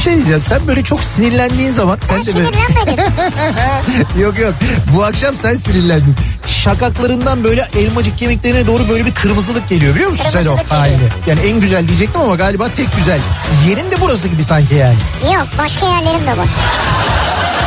Bir şey diyeceğim sen böyle çok sinirlendiğin zaman sen Ben de böyle... sinirlenmedim. yok yok bu akşam sen sinirlendin. Şakaklarından böyle elmacık kemiklerine doğru böyle bir kırmızılık geliyor biliyor musun sen o Kırmızılık geliyor. Yani en güzel diyecektim ama galiba tek güzel. Yerin de burası gibi sanki yani. Yok başka yerlerim de var.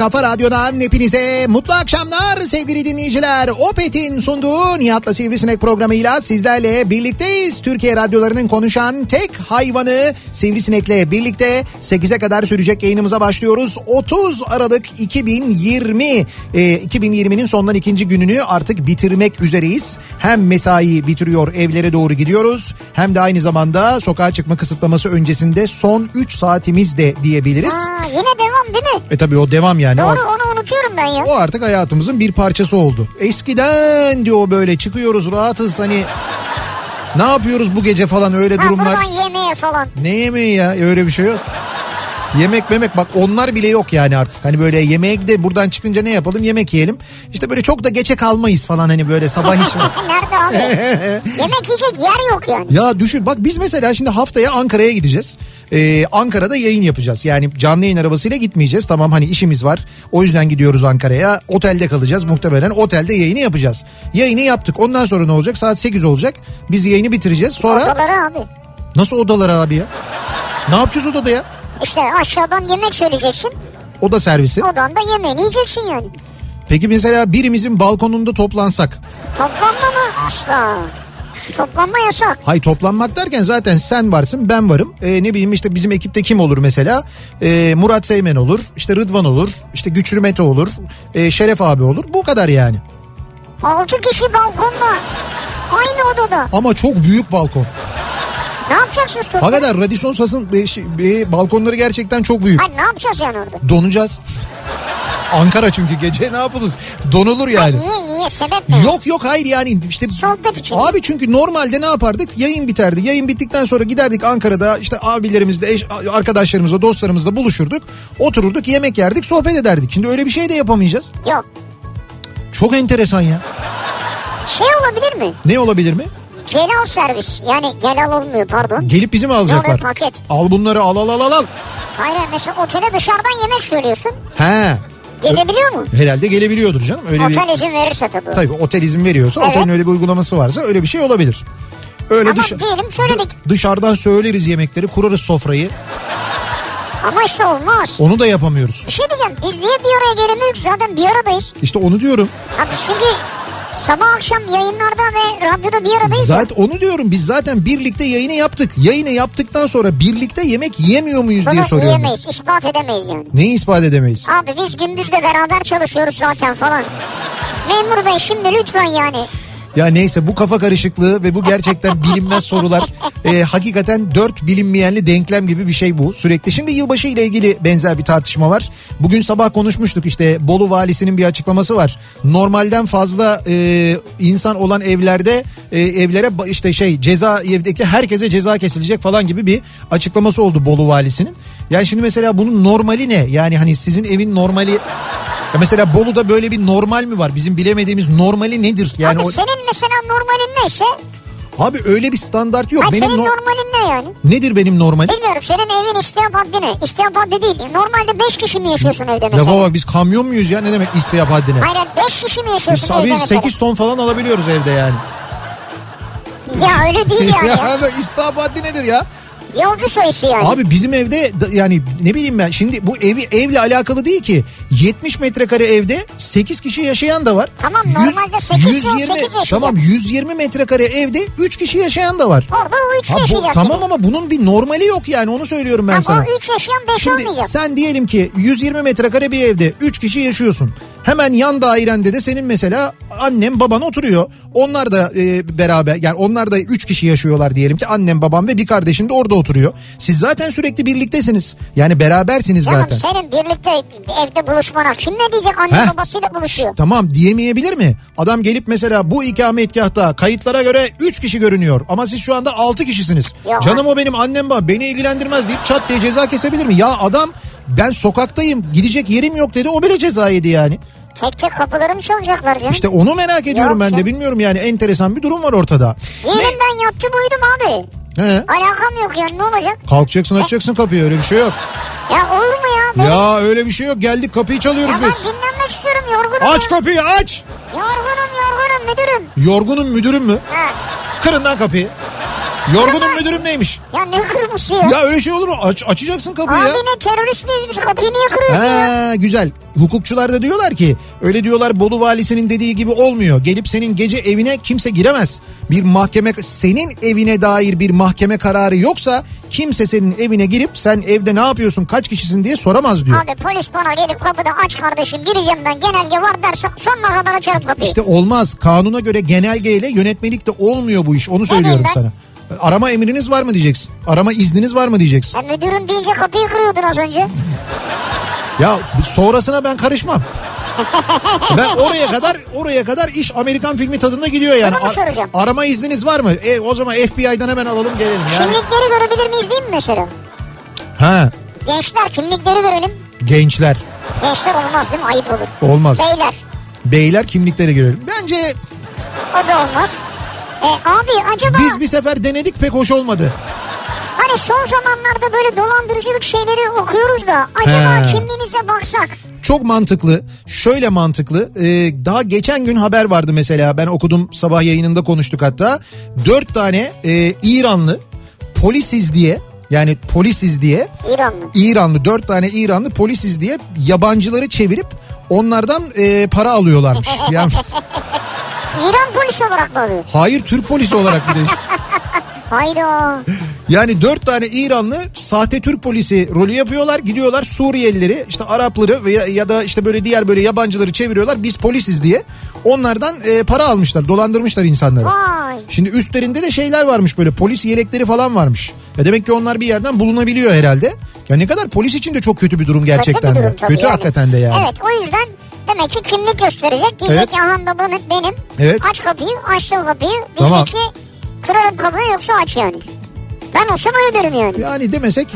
kafa radyodan hepinize mutlu akşamlar sevgili dinleyiciler. Opet'in sunduğu Nihat'la Sivrisinek programıyla sizlerle birlikteyiz. Türkiye radyolarının konuşan tek hayvanı Sivrisinek'le birlikte 8'e kadar sürecek yayınımıza başlıyoruz. 30 Aralık 2020, e, 2020'nin sondan ikinci gününü artık bitirmek üzereyiz. Hem mesai bitiriyor evlere doğru gidiyoruz hem de aynı zamanda sokağa çıkma kısıtlaması öncesinde son 3 saatimiz de diyebiliriz. Aa, yine devam değil mi? E tabii o devam yani. Doğru onu unutuyorum ben ya. o artık hayatımızın bir parçası oldu. Eskiden diyor böyle çıkıyoruz rahatız hani ne yapıyoruz bu gece falan öyle Ha, durumlar. buradan yemeğe falan. Ne yemeği ya öyle bir şey yok. Yemek memek bak onlar bile yok yani artık. Hani böyle yemeğe de buradan çıkınca ne yapalım yemek yiyelim. İşte böyle çok da geçe kalmayız falan hani böyle sabah iş Nerede abi? Yemek yiyecek yer yok yani. Ya düşün bak biz mesela şimdi haftaya Ankara'ya gideceğiz. Ee, Ankara'da yayın yapacağız. Yani canlı yayın arabasıyla gitmeyeceğiz. Tamam hani işimiz var. O yüzden gidiyoruz Ankara'ya. Otelde kalacağız muhtemelen. Otelde yayını yapacağız. Yayını yaptık. Ondan sonra ne olacak? Saat 8 olacak. Biz yayını bitireceğiz. Sonra Odaları abi. nasıl odalara abi ya? Ne yapacağız odada ya? İşte aşağıdan yemek söyleyeceksin. Oda servisi. Odan da yemeğini yiyeceksin yani. Peki mesela birimizin balkonunda toplansak. Toplanma mı? Asla. Toplanma yasak. Hay toplanmak derken zaten sen varsın ben varım. Ee, ne bileyim işte bizim ekipte kim olur mesela? Ee, Murat Seymen olur. işte Rıdvan olur. işte Güçlü Mete olur. ee, Şeref abi olur. Bu kadar yani. Altı kişi balkonda. Aynı odada. Ama çok büyük balkon. Ne yapacaksınız toplanma? Hakikaten Radisson Sas'ın e, şey, e, balkonları gerçekten çok büyük. Hayır ne yapacağız yani orada? Donacağız. Ankara çünkü gece ne yapılır? Donulur yani. Niye niye sebep ne? Yok yok hayır yani işte Sohbet için. abi çünkü normalde ne yapardık yayın biterdi yayın bittikten sonra giderdik Ankara'da işte abilerimizle eş, arkadaşlarımızla dostlarımızla buluşurduk otururduk yemek yerdik sohbet ederdik şimdi öyle bir şey de yapamayacağız Yok. çok enteresan ya Şey olabilir mi? ne olabilir mi Gel al servis. Yani gel al olmuyor pardon. gelip bizi mi alacaklar Yok, paket. al bunları al al al al al Hayır mesela otele dışarıdan yemek söylüyorsun. he Gelebiliyor mu? herhalde gelebiliyordur canım öyle bir Otel izin verirse tabii. tabii otel izin veriyorsa Evet. otelin öyle bir uygulaması varsa öyle bir şey olabilir öyle Ama dışa- diyelim söyledik. dı- dışarıdan söyleriz yemekleri kurarız sofrayı Ama işte olmaz. onu da yapamıyoruz Bir şey diyeceğim. Biz niye bir araya gelemiyoruz? Zaten bir aradayız. İşte onu diyorum. Abi çünkü sabah akşam yayınlarda ve radyoda bir aradayız. ya. Zaten onu diyorum biz zaten birlikte yayını yaptık. Yayını yaptıktan sonra birlikte yemek yemiyor muyuz diye Bunu soruyorum. yiyemeyiz. ispat edemeyiz yani. Neyi ispat edemeyiz? Abi biz gündüz de beraber çalışıyoruz zaten falan. Memur bey şimdi lütfen yani. Ya neyse bu kafa karışıklığı ve bu gerçekten bilinmez sorular. e, hakikaten dört bilinmeyenli denklem gibi bir şey bu sürekli. Şimdi yılbaşı ile ilgili benzer bir tartışma var. Bugün sabah konuşmuştuk işte Bolu valisinin bir açıklaması var. Normalden fazla e, insan olan evlerde e, evlere işte şey ceza evdeki herkese ceza kesilecek falan gibi bir açıklaması oldu Bolu valisinin. Yani şimdi mesela bunun normali ne? Yani hani sizin evin normali ya mesela Bolu'da böyle bir normal mi var? Bizim bilemediğimiz normali nedir? Yani Abi o... senin mesela normalin neyse Abi öyle bir standart yok. Hayır benim senin no- normalin ne yani? Nedir benim normalim? Bilmiyorum senin evin istihap haddi ne? İstihap haddi değil. Normalde 5 kişi mi yaşıyorsun evde mesela? Lafa bak biz kamyon muyuz ya ne demek istihap haddine? Hayır 5 kişi mi yaşıyorsun Biz evde abi mesela? 8 ton falan alabiliyoruz evde yani. Ya öyle değil yani. ya. ya istihap haddi nedir ya? Yolcu sayısı yani. Abi bizim evde yani ne bileyim ben şimdi bu evi evle alakalı değil ki. 70 metrekare evde 8 kişi yaşayan da var. Tamam, normalde sekiz yok, sekiz yaşayacak. Tamam 120 metrekare evde 3 kişi yaşayan da var. Orada o 3 Ha, bu- yaşayacak. tamam ama bunun bir normali yok yani onu söylüyorum ben Ama sana. o 3 yaşayan 5 Şimdi olmayacak. sen diyelim ki 120 metrekare bir evde 3 kişi yaşıyorsun. Hemen yan dairende de senin mesela annem baban oturuyor. Onlar da e, beraber yani onlar da 3 kişi yaşıyorlar diyelim ki annem babam ve bir kardeşin de orada oturuyor. Siz zaten sürekli birliktesiniz. Yani berabersiniz Canım zaten. senin birlikte evde buluşmana kim ne diyecek anne Heh. babasıyla buluşuyor. Tamam diyemeyebilir mi? Adam gelip mesela bu ikametgahta kayıtlara göre 3 kişi görünüyor ama siz şu anda 6 kişisiniz. Yok. Canım o benim annem baba beni ilgilendirmez deyip çat diye ceza kesebilir mi? Ya adam ben sokaktayım gidecek yerim yok dedi o bile ceza yedi yani. Tek tek kapıları mı çalacaklar canım? İşte onu merak ediyorum Yok ben de canım. bilmiyorum yani enteresan bir durum var ortada. Diyelim ben yattım uyudum abi. He? Alakam yok yani ne olacak? Kalkacaksın açacaksın kapıyı öyle bir şey yok. Ya olur mu ya? Benim- Ya öyle bir şey yok geldik kapıyı çalıyoruz ya ben biz. dinlenmek istiyorum yorgunum. Aç ya. kapıyı aç. Yorgunum yorgunum müdürüm. Yorgunum müdürüm mü? Ha. Kırın lan kapıyı. Yorgunum müdürüm neymiş? Ya ne kırmızı ya? Ya öyle şey olur mu? Aç, açacaksın kapıyı Abi ya. ne terörist miyiz biz kapıyı niye kırıyorsun ya? Ha, güzel. Hukukçular da diyorlar ki öyle diyorlar Bolu valisinin dediği gibi olmuyor. Gelip senin gece evine kimse giremez. Bir mahkeme senin evine dair bir mahkeme kararı yoksa kimse senin evine girip sen evde ne yapıyorsun kaç kişisin diye soramaz diyor. Abi polis bana gelip kapıda aç kardeşim gireceğim ben genelge var derse sonuna kadar açarım kapıyı. İşte olmaz. Kanuna göre genelgeyle yönetmelikte olmuyor bu iş. Onu söylüyorum ben? sana. Arama emriniz var mı diyeceksin. Arama izniniz var mı diyeceksin. Ya müdürün deyince kapıyı kırıyordun az önce. Ya sonrasına ben karışmam. ben oraya kadar oraya kadar iş Amerikan filmi tadında gidiyor yani. Mu soracağım? arama izniniz var mı? E, o zaman FBI'dan hemen alalım gelelim yani. Kimlikleri görebilir miyiz değil mi mesela? Ha Gençler kimlikleri görelim. gençler Gençler olmaz değil mi? Ayıp olur. olmaz. Beyler Beyler kimlikleri görelim. Bence o da olmaz. E, abi acaba biz bir sefer denedik pek hoş olmadı. hani son zamanlarda böyle dolandırıcılık şeyleri okuyoruz da acaba He. kimliğinize baksak Çok mantıklı. Şöyle mantıklı. Ee, daha geçen gün haber vardı mesela. Ben okudum sabah yayınında konuştuk hatta. Dört tane e, İranlı polisiz diye yani polisiz diye İranlı. İranlı dört tane İranlı polisiz diye yabancıları çevirip onlardan e, para alıyorlarmış. Yani İran polisi olarak mı alıyor? hayır Türk polisi olarak bir de. Hayda. Yani dört tane İranlı sahte Türk polisi rolü yapıyorlar. Gidiyorlar Suriyelileri işte Arapları veya ya da işte böyle diğer böyle yabancıları çeviriyorlar. Biz polisiz diye. Onlardan e, para almışlar dolandırmışlar insanları. Vay. Şimdi üstlerinde de şeyler varmış böyle polis yelekleri falan varmış. Ya demek ki onlar bir yerden bulunabiliyor herhalde. Ya ne kadar polis için de çok kötü bir durum gerçekten Kötü bir de. durum tabii Kötü yani. hakikaten de yani. Evet o yüzden demek ki kimlik gösterecek. Diyecek Evet. ki aha da benim, benim. Evet. Aç kapıyı açtım kapıyı. Diyecek Tamam. ki kırarım kapıyı yoksa aç yani. Ben olsam öyle derim yani. Yani demesek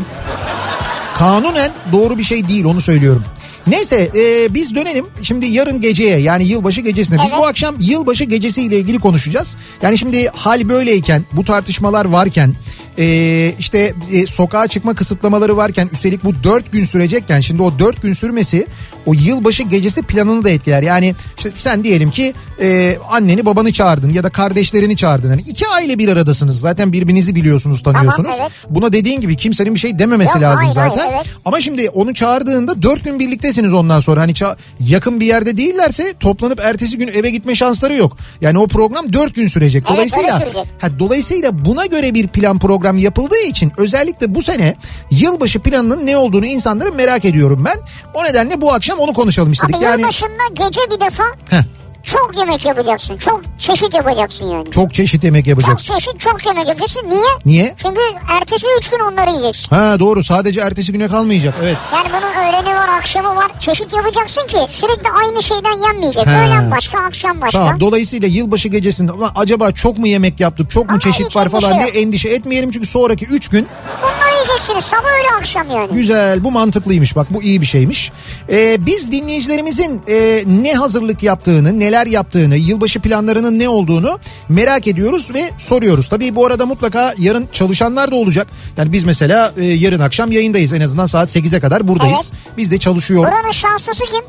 kanunen doğru bir şey değil onu söylüyorum. Neyse e, biz dönelim şimdi yarın geceye yani yılbaşı gecesine. Biz Evet. bu akşam yılbaşı gecesiyle ilgili konuşacağız. Yani şimdi hal böyleyken bu tartışmalar varken e, işte e, sokağa çıkma kısıtlamaları varken üstelik bu dört gün sürecekken şimdi o dört gün sürmesi o yılbaşı gecesi planını da etkiler. Yani işte sen diyelim ki e, anneni babanı çağırdın ya da kardeşlerini çağırdın. Yani iki aile bir aradasınız zaten birbirinizi biliyorsunuz tanıyorsunuz. evet. Buna dediğin gibi kimsenin bir şey dememesi Yok, lazım hayır, hayır, zaten. evet. Ama şimdi onu çağırdığında dört gün birliktesiniz ondan sonra. Hani yakın bir yerde değillerse toplanıp ertesi gün eve gitme şansları yok. Yani o program dört gün sürecek. Evet, Dolayısıyla öyle sürecek. ha, dolayısıyla buna göre bir plan program yapıldığı için özellikle bu sene yılbaşı planının ne olduğunu insanların merak ediyorum ben. O nedenle bu akşam onu konuşalım istedik. Abi yani yılbaşında gece bir defa Heh, çok yemek yapacaksın. Çok çeşit yapacaksın yani. çok çeşit yemek Çok yapacaksın. çeşit çok yemek yapacaksın. Niye? Niye? Çünkü ertesi üç gün onları yiyeceksin. Ha doğru sadece ertesi güne kalmayacak. Evet. Yani bunun öğleni var, akşamı var. Çeşit yapacaksın ki sürekli aynı şeyden yenmeyecek. He. Öğlen başka, akşam başka. Tamam dolayısıyla yılbaşı gecesinde ulan acaba çok mu yemek yaptık çok mu Ama çeşit var falan endişe diye endişe etmeyelim çünkü sonraki 3 gün Bunları dinleyeceksiniz sabah öyle akşam yani. Güzel bu mantıklıymış bak bu iyi bir şeymiş. Ee, biz dinleyicilerimizin e, ne hazırlık yaptığını neler yaptığını yılbaşı planlarının ne olduğunu merak ediyoruz ve soruyoruz. Tabii bu arada mutlaka yarın çalışanlar da olacak. Yani biz mesela e, yarın akşam yayındayız en azından saat 8'e kadar buradayız. Biz de çalışıyor. Buranın şanslısı kim?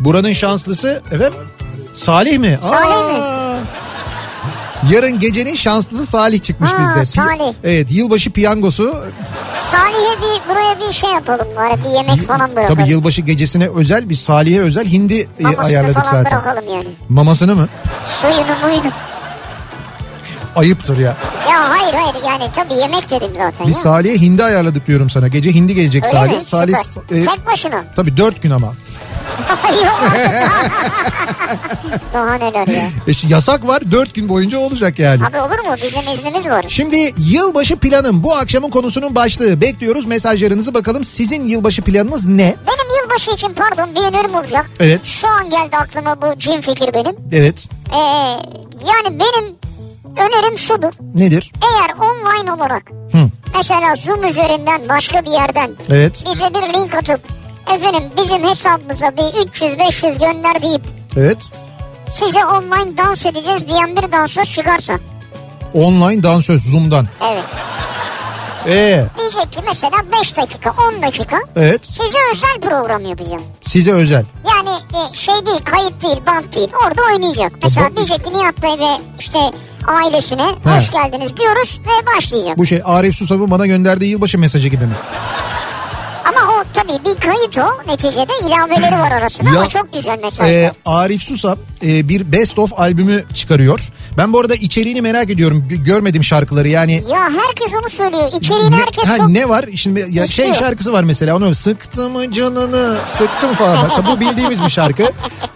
Buranın şanslısı efendim Salih mi? Salih mi? Yarın gecenin şanslısı Salih çıkmış Ha, bizde. Salih. Evet yılbaşı piyangosu. Salih'e bir buraya bir şey yapalım bari bir yemek falan bırakalım. Tabii yılbaşı gecesine özel bir Salih'e özel hindi e, Mamasını ayarladık falan zaten. bırakalım yani. Mamasını mı? Suyunu muyunu. Ayıptır ya. Ya hayır hayır yani tabii yemek dedim zaten Biz. Salih'e hindi ayarladık diyorum sana. Gece hindi gelecek Öyle Salih. mi? Salih Süper. e, Tek başına. tabii dört gün ama. Yok artık. Daha neler ya. E, yasak var dört gün boyunca olacak yani. Abi olur mu? Bizim iznimiz var. Şimdi yılbaşı planım bu akşamın konusunun başlığı. Bekliyoruz mesajlarınızı bakalım sizin yılbaşı planınız ne? Benim yılbaşı için pardon bir önerim olacak. Evet. Şu an geldi aklıma bu cin fikir benim. Evet. Ee, yani benim önerim şudur. Nedir? Eğer online olarak Hı. mesela Zoom üzerinden başka bir yerden Evet. bize bir link atıp efendim bizim hesabımıza bir 300-500 gönder deyip Evet. size online dans edeceğiz diyen bir dansöz çıkarsa. Online dansöz Zoom'dan. Evet. Ee, Diyecek ki mesela 5 dakika 10 dakika evet. size özel program yapacağım. Size özel. Yani e, şey değil kayıt değil bant değil orada oynayacak. Mesela bu- diyecek ki Nihat Bey ve işte ailesine hoş geldiniz diyoruz ve başlayacak. Bu şey Arif Susam'ın bana gönderdiği yılbaşı mesajı gibi mi? Tabii bir kayıt o neticede ilaveleri var arasında Ya, ama çok güzel mesajlar. Ee, Arif Susam e, bir best of albümü çıkarıyor. Ben bu arada içeriğini merak ediyorum. Görmedim şarkıları yani. ya herkes onu söylüyor. İçeriğini Ne, herkes ha, çok... ne var? Şimdi ya şey şarkısı var mesela onu sıktım canını sıktım falan. Mesela bu bildiğimiz bir şarkı.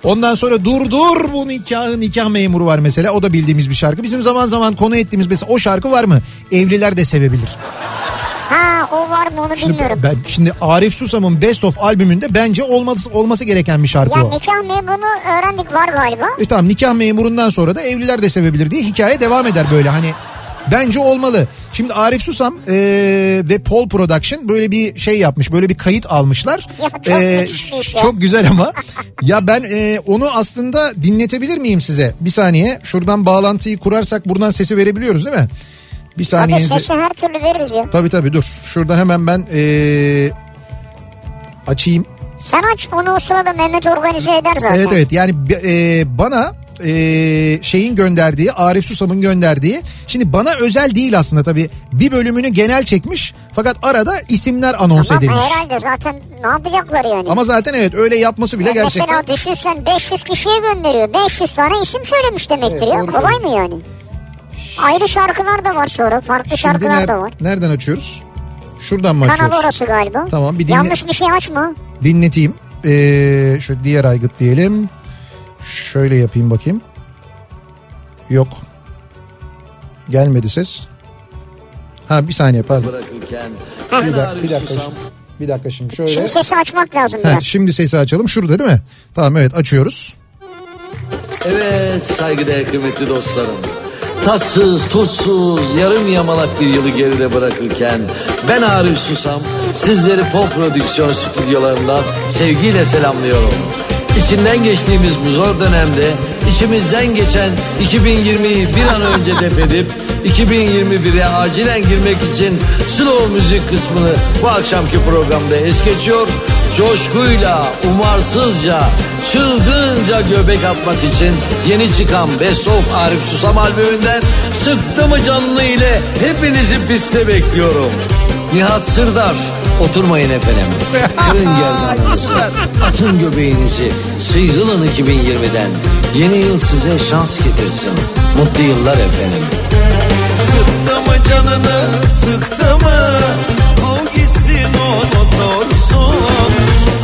Ondan sonra dur dur bu nikahı nikah memuru var mesela. O da bildiğimiz bir şarkı. Bizim zaman zaman konu ettiğimiz mesela o şarkı var mı? Evliler de sevebilir. Ha var mı onu Şimdi, bilmiyorum. ben, şimdi Arif Susam'ın Best of albümünde bence olması, olması gereken bir şarkı Ya o. nikah memurunu öğrendik var galiba. E tamam nikah memurundan sonra da evliler de sevebilir diye hikaye devam eder böyle hani. Bence olmalı. Şimdi Arif Susam e, ve Paul Production böyle bir şey yapmış. Böyle bir kayıt almışlar. Ya çok iş ya. Çok güzel ama. ya ben e, onu aslında dinletebilir miyim size? Bir saniye. Şuradan bağlantıyı kurarsak buradan sesi verebiliyoruz değil mi? Bir saniyenizi. sesi her türlü veririz ya. Tabii tabii dur. Şuradan hemen ben e, açayım. Sen aç onu o sırada Mehmet organize eder zaten. Evet evet yani e, bana e, şeyin gönderdiği Arif Susam'ın gönderdiği şimdi bana özel değil aslında tabii bir bölümünü genel çekmiş fakat arada isimler anons Tamam edilmiş. herhalde zaten ne yapacaklar yani? Ama zaten evet öyle yapması bile Ya gerçekten Mesela düşünsen 500 kişiye gönderiyor. 500 tane isim söylemiş demektir Evet, ya. Kolay mı yani? Ayrı şarkılar da var sonra. Farklı Şimdi şarkılar ner- da var. nereden açıyoruz? Şuradan mı Kanal açıyoruz? orası galiba. Tamam, bir dinle- Yanlış bir şey açma. Dinleteyim. Ee, şu diğer aygıt diyelim. Şöyle yapayım bakayım. Yok. Gelmedi ses. Ha bir saniye pardon. bırakırken Bir dakika, bir dakika. Bir dakika şimdi şöyle. Şimdi sesi açmak lazım Ha, biraz. şimdi sesi açalım. Şurada değil mi? Tamam evet açıyoruz. Evet saygıdeğer kıymetli dostlarım. Tatsız, tuzsuz, yarım yamalak bir yılı geride bırakırken ben Arif Susam sizleri Pop Prodüksiyon stüdyolarından sevgiyle selamlıyorum. İçinden geçtiğimiz bu zor dönemde içimizden geçen 2020'yi bir an önce def edip 2021'e acilen girmek için slow müzik kısmını bu akşamki programda es geçiyor. Coşkuyla, umarsızca, çılgınca göbek atmak için yeni çıkan Best of Arif Susam albümünden Sıktı mı canlı ile hepinizi piste bekliyorum. Nihat Sırdar, oturmayın efendim. Kırın gerdanınızı, atın göbeğinizi, sıyrılın 2020'den. Yeni yıl size şans getirsin. Mutlu yıllar efendim. Sıktı mı canını sıktı mı Bu gitsin unutursun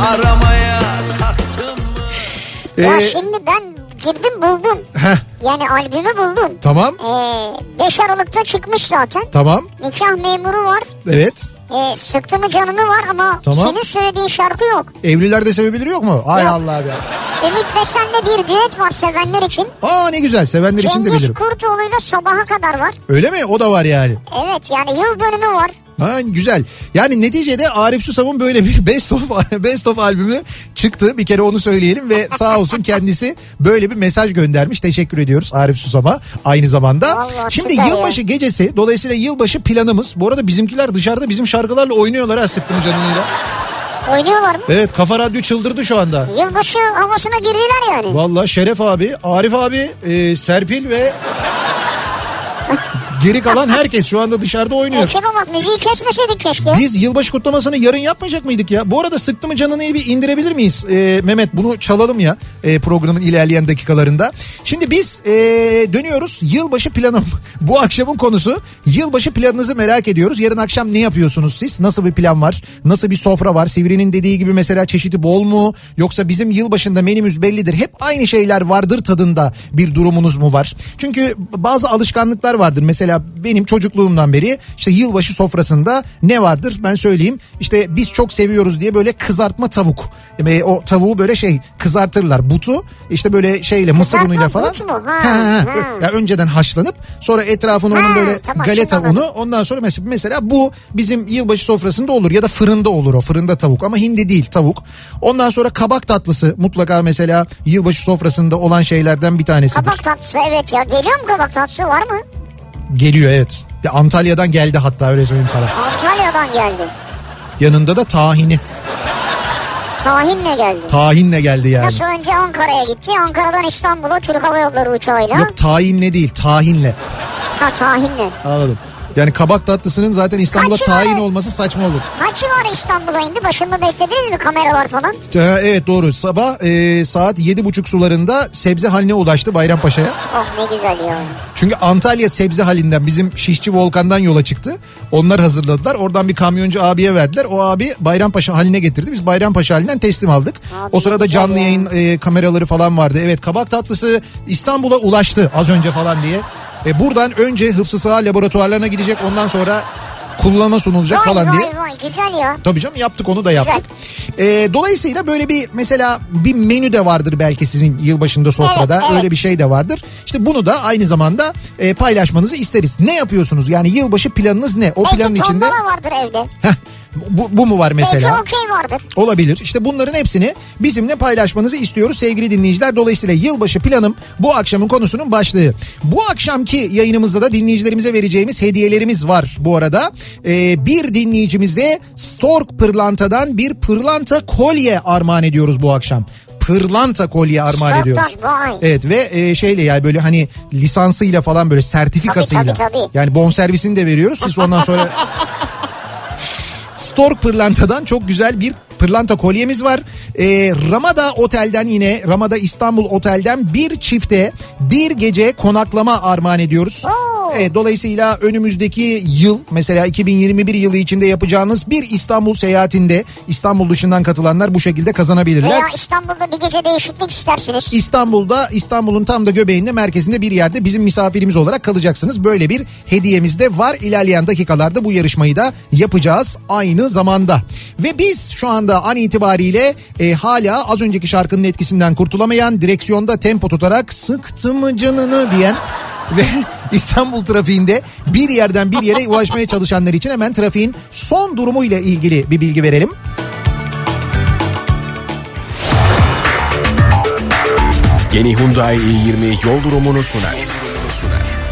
Aramaya kalktın mı Ya Ee, şimdi ben girdim buldum. heh, Yani albümü buldum. tamam Ee, 5 Aralık'ta çıkmış zaten. tamam Nikah memuru var. evet. Ee, sıktı mı canını var ama Tamam. senin söylediğin şarkı yok. Evliler de sevebilir yok mu? Ay Yok. Allah ya. Ümit Besen'le bir düet var sevenler için. Aa ne güzel sevenler için de Cengiz bilirim. Kurtoğlu'yla sabaha kadar var. Öyle mi? O da var yani. Evet yani yıl dönümü var. Ha, güzel. Yani neticede Arif Susam'ın böyle bir best of, best of albümü çıktı. Bir kere onu söyleyelim ve sağ olsun kendisi böyle bir mesaj göndermiş. Teşekkür ediyoruz Arif Susam'a aynı zamanda. Vallahi Şimdi ya. yılbaşı gecesi dolayısıyla yılbaşı planımız. Bu arada bizimkiler dışarıda bizim şarkılarla oynuyorlar ha sıktım canıyla. Oynuyorlar mı? Evet Kafa Radyo çıldırdı şu anda. Yılbaşı havasına girdiler yani. Vallahi Şeref abi, Arif abi, e, Serpil ve geri kalan herkes şu anda dışarıda oynuyor. Ekibe bak müziği kesmeseydik keşke. Biz yılbaşı kutlamasını yarın yapmayacak mıydık ya? Bu arada sıktı mı canını bir indirebilir miyiz? Ee, Mehmet bunu çalalım ya e, programın ilerleyen dakikalarında. Şimdi biz e, dönüyoruz yılbaşı planım. Bu akşamın konusu yılbaşı planınızı merak ediyoruz. Yarın akşam ne yapıyorsunuz siz? Nasıl bir plan var? Nasıl bir sofra var? Sivri'nin dediği gibi mesela çeşidi bol mu? Yoksa bizim yılbaşında menümüz bellidir. Hep aynı şeyler vardır tadında bir durumunuz mu var? Çünkü bazı alışkanlıklar vardır. Mesela benim çocukluğumdan beri işte yılbaşı sofrasında ne vardır ben söyleyeyim. İşte biz çok seviyoruz diye böyle kızartma tavuk. E, o tavuğu böyle şey kızartırlar. Butu işte böyle şeyle mısır Kızartma unuyla falan. but mu? Ha, Ha, ha. ha. Ya önceden haşlanıp sonra etrafını onun böyle tamam, galeta unu ondan sonra mesela, mesela bu bizim yılbaşı sofrasında olur ya da fırında olur o fırında tavuk ama hindi değil tavuk. Ondan sonra kabak tatlısı mutlaka mesela yılbaşı sofrasında olan şeylerden bir tanesidir. Kabak tatlısı evet ya. Geliyor mu kabak tatlısı var mı? Geliyor evet. Ya Antalya'dan geldi hatta öyle söyleyeyim sana. Antalya'dan geldi. Yanında da tahini. Tahinle geldi. Tahinle geldi yani. Nasıl önce Ankara'ya gitti. Ankara'dan İstanbul'a Türk Hava Yolları uçağıyla. Yok tahinle değil tahinle. Ha tahinle. Anladım. Yani kabak tatlısının zaten İstanbul'da Kaçı tahin var? olması saçma olur. Kaçı var İstanbul'a indi? Başında beklediniz mi kameralar falan? Ha, Evet doğru sabah e, saat yedi buçuk sularında sebze haline ulaştı Bayrampaşa'ya. Oh ne güzel ya. Çünkü Antalya sebze halinden bizim Şişçi Volkan'dan yola çıktı. Onlar hazırladılar. Oradan bir kamyoncu abiye verdiler. O abi Bayrampaşa haline getirdi. Biz Bayrampaşa halinden teslim aldık. Abi o sırada canlı ya. yayın e, kameraları falan vardı. Evet kabak tatlısı İstanbul'a ulaştı az önce falan diye. E, buradan önce hıfzı saha laboratuvarlarına gidecek. Ondan sonra kullanıma sunulacak Vay falan vay diye. vay güzel ya. Tabii canım yaptık onu da yaptık. Ee, dolayısıyla böyle bir mesela bir menü de vardır belki sizin yılbaşında sofrada Evet, evet. öyle bir şey de vardır. İşte bunu da aynı zamanda e, paylaşmanızı isteriz. Ne yapıyorsunuz yani yılbaşı planınız ne? O planın Belki içinde vardır evde. Heh, bu, bu mu var mesela? Belki okey vardır. Olabilir. İşte bunların hepsini bizimle paylaşmanızı istiyoruz sevgili dinleyiciler. Dolayısıyla yılbaşı planım bu akşamın konusunun başlığı. Bu akşamki yayınımızda da dinleyicilerimize vereceğimiz hediyelerimiz var bu arada. Ee, bir dinleyicimize Stork Pırlanta'dan bir pırlanta kolye armağan ediyoruz bu akşam. Pırlanta kolye armağan Stork'tan, ediyoruz. vay. Evet ve e, şeyle yani böyle hani lisansıyla falan böyle sertifikasıyla. Tabii, tabii, tabii. Yani bonservisini de veriyoruz. Siz ondan sonra Stork Pırlanta'dan çok güzel bir pırlanta kolyemiz var. Ee, Ramada Otel'den yine Ramada İstanbul Otel'den bir çifte bir gece konaklama armağan ediyoruz. Oo. Evet, dolayısıyla önümüzdeki yıl mesela 2021 yılı içinde yapacağınız bir İstanbul seyahatinde İstanbul dışından katılanlar bu şekilde kazanabilirler. Veya İstanbul'da bir gece değişiklik istersiniz. İstanbul'da İstanbul'un tam da göbeğinde merkezinde bir yerde bizim misafirimiz olarak kalacaksınız. Böyle bir hediyemiz de var. İlerleyen dakikalarda bu yarışmayı da yapacağız aynı zamanda. Ve biz şu anda an itibariyle e, hala az önceki şarkının etkisinden kurtulamayan direksiyonda tempo tutarak sıktı mı canını diyen ve İstanbul trafiğinde bir yerden bir yere ulaşmaya çalışanlar için hemen trafiğin son durumuyla ilgili bir bilgi verelim. Yeni Hyundai i20 yol durumunu sunar. sunar.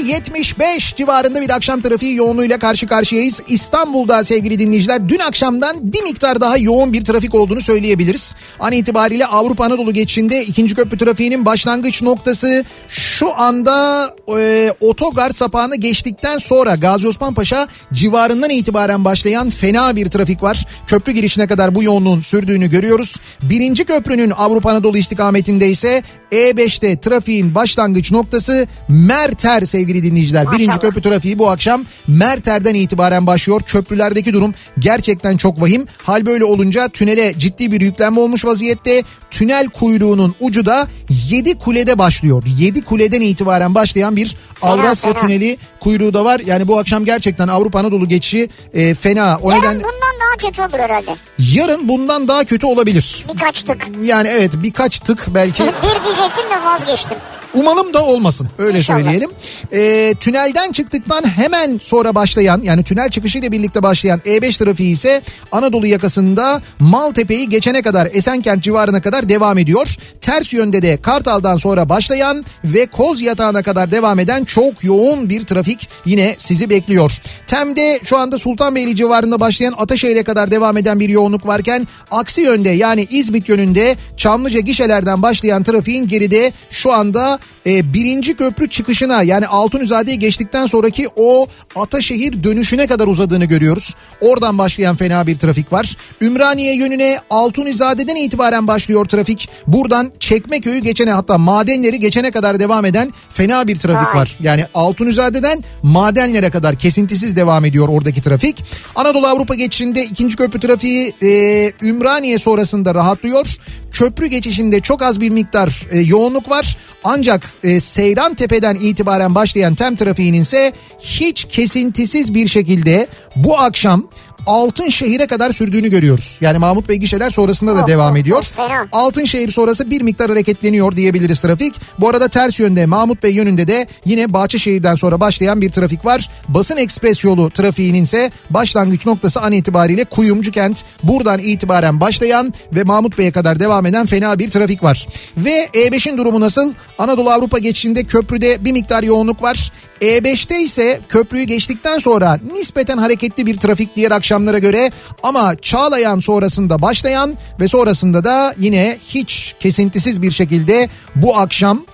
%75 civarında bir akşam trafiği yoğunluğuyla karşı karşıyayız. İstanbul'da sevgili dinleyiciler dün akşamdan bir miktar daha yoğun bir trafik olduğunu söyleyebiliriz. An itibariyle Avrupa Anadolu geçişinde ikinci köprü trafiğinin başlangıç noktası şu anda e, otogar sapağını geçtikten sonra Gazi Osman Paşa civarından itibaren başlayan fena bir trafik var. Köprü girişine kadar bu yoğunluğun sürdüğünü görüyoruz. Birinci köprünün Avrupa Anadolu istikametinde ise E5'te trafiğin başlangıç noktası Merter sevgili dinleyiciler. Maşallah. Birinci köprü trafiği bu akşam Merter'den itibaren başlıyor. Köprülerdeki durum gerçekten çok vahim. Hal böyle olunca tünele ciddi bir yüklenme olmuş vaziyette. Tünel kuyruğunun ucu da 7 kulede başlıyor. 7 kuleden itibaren başlayan bir Avrasya tüneli kuyruğu da var. Yani bu akşam gerçekten Avrupa Anadolu geçişi e, fena. O Yarın neden bundan daha kötü olur herhalde. Yarın bundan daha kötü olabilir. Birkaç tık. Yani evet birkaç tık belki Bir diyecektim de vazgeçtim. Umalım da olmasın öyle İnşallah. söyleyelim. Ee, tünelden çıktıktan hemen sonra başlayan yani tünel çıkışıyla birlikte başlayan E5 trafiği ise Anadolu yakasında Maltepe'yi geçene kadar Esenkent civarına kadar devam ediyor. Ters yönde de Kartal'dan sonra başlayan ve Koz Yatağı'na kadar devam eden çok yoğun bir trafik yine sizi bekliyor. Tem'de şu anda Sultanbeyli civarında başlayan Ataşehir'e kadar devam eden bir yoğunluk varken aksi yönde yani İzmit yönünde Çamlıca gişelerden başlayan trafiğin geride şu anda e, birinci köprü çıkışına yani Altunizade'yi geçtikten sonraki o Ataşehir dönüşüne kadar uzadığını görüyoruz. Oradan başlayan fena bir trafik var. Ümraniye yönüne Altunizade'den itibaren başlıyor trafik. Buradan Çekmeköy'ü geçene hatta madenleri geçene kadar devam eden fena bir trafik var. Yani Altunizade'den madenlere kadar kesintisiz devam ediyor oradaki trafik. Anadolu Avrupa geçişinde ikinci köprü trafiği e, Ümraniye sonrasında rahatlıyor. Köprü geçişinde çok az bir miktar e, yoğunluk var. Ancak e, Seyran Tepe'den itibaren başlayan tem trafiğinin ise hiç kesintisiz bir şekilde bu akşam Altınşehir'e kadar sürdüğünü görüyoruz. Yani Mahmut Bey gişeler sonrasında da Oh, devam ediyor. Altınşehir sonrası bir miktar hareketleniyor diyebiliriz trafik. Bu arada ters yönde Mahmut Bey yönünde de yine Bahçeşehir'den sonra başlayan bir trafik var. Basın ekspres yolu trafiğinin ise başlangıç noktası an itibariyle Kuyumcu kent buradan itibaren başlayan ve Mahmut Bey'e kadar devam eden fena bir trafik var. Ve E5'in durumu nasıl? Anadolu Avrupa geçişinde köprüde bir miktar yoğunluk var. E5'te ise köprüyü geçtikten sonra nispeten hareketli bir trafik diğer akşamlara göre ama Çağlayan sonrasında başlayan ve sonrasında da yine hiç kesintisiz bir şekilde bu akşam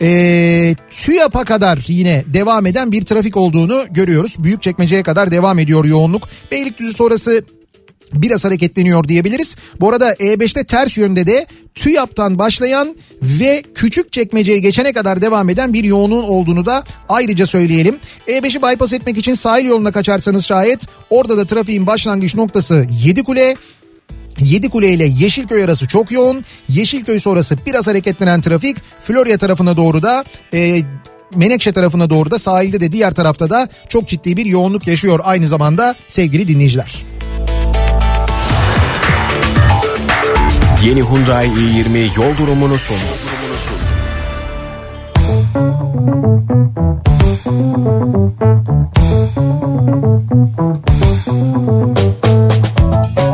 e, TÜYAP'a kadar yine devam eden bir trafik olduğunu görüyoruz. Büyükçekmece'ye kadar devam ediyor yoğunluk. Beylikdüzü sonrası biraz hareketleniyor diyebiliriz. Bu arada E5'te ters yönde de TÜYAP'tan başlayan ve küçük çekmeceye geçene kadar devam eden bir yoğunluğun olduğunu da ayrıca söyleyelim. E5'i bypass etmek için sahil yoluna kaçarsanız şayet orada da trafiğin başlangıç noktası Yedikule. Yedikule ile Yeşilköy arası çok yoğun. Yeşilköy sonrası biraz hareketlenen trafik Florya tarafına doğru da e, Menekşe tarafına doğru da sahilde de diğer tarafta da çok ciddi bir yoğunluk yaşıyor aynı zamanda sevgili dinleyiciler. Yeni Hyundai i20 yol durumunu sundu. Kafa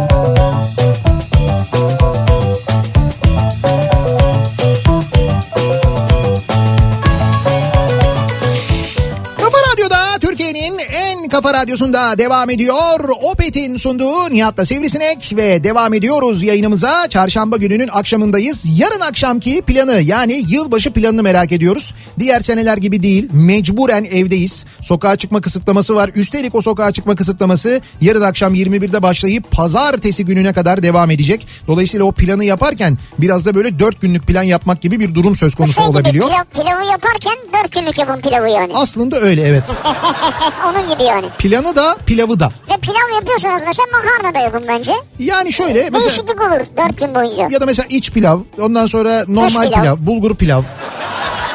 radyosunda devam ediyor. Opet'in sunduğu Nihat'la Sivrisinek ve devam ediyoruz yayınımıza. Çarşamba gününün akşamındayız. Yarın akşamki planı yani yılbaşı planını merak ediyoruz. Diğer seneler gibi değil mecburen evdeyiz. Sokağa çıkma kısıtlaması var. Üstelik o sokağa çıkma kısıtlaması yarın akşam 21'de başlayıp pazartesi gününe kadar devam edecek. Dolayısıyla o planı yaparken biraz da böyle 4 günlük plan yapmak gibi bir durum söz konusu Şey gibi olabiliyor. pilav, pilavı yaparken dört günlük yapın pilavı yani. Aslında öyle evet. Onun gibi yani. Planı da pilavı da. Ve pilav yapıyorsanız mesela makarna da yapın bence. Yani şöyle mesela Değişiklik olur dört gün boyunca. ya da mesela iç pilav ondan sonra normal pilav. pilav. bulgur pilav.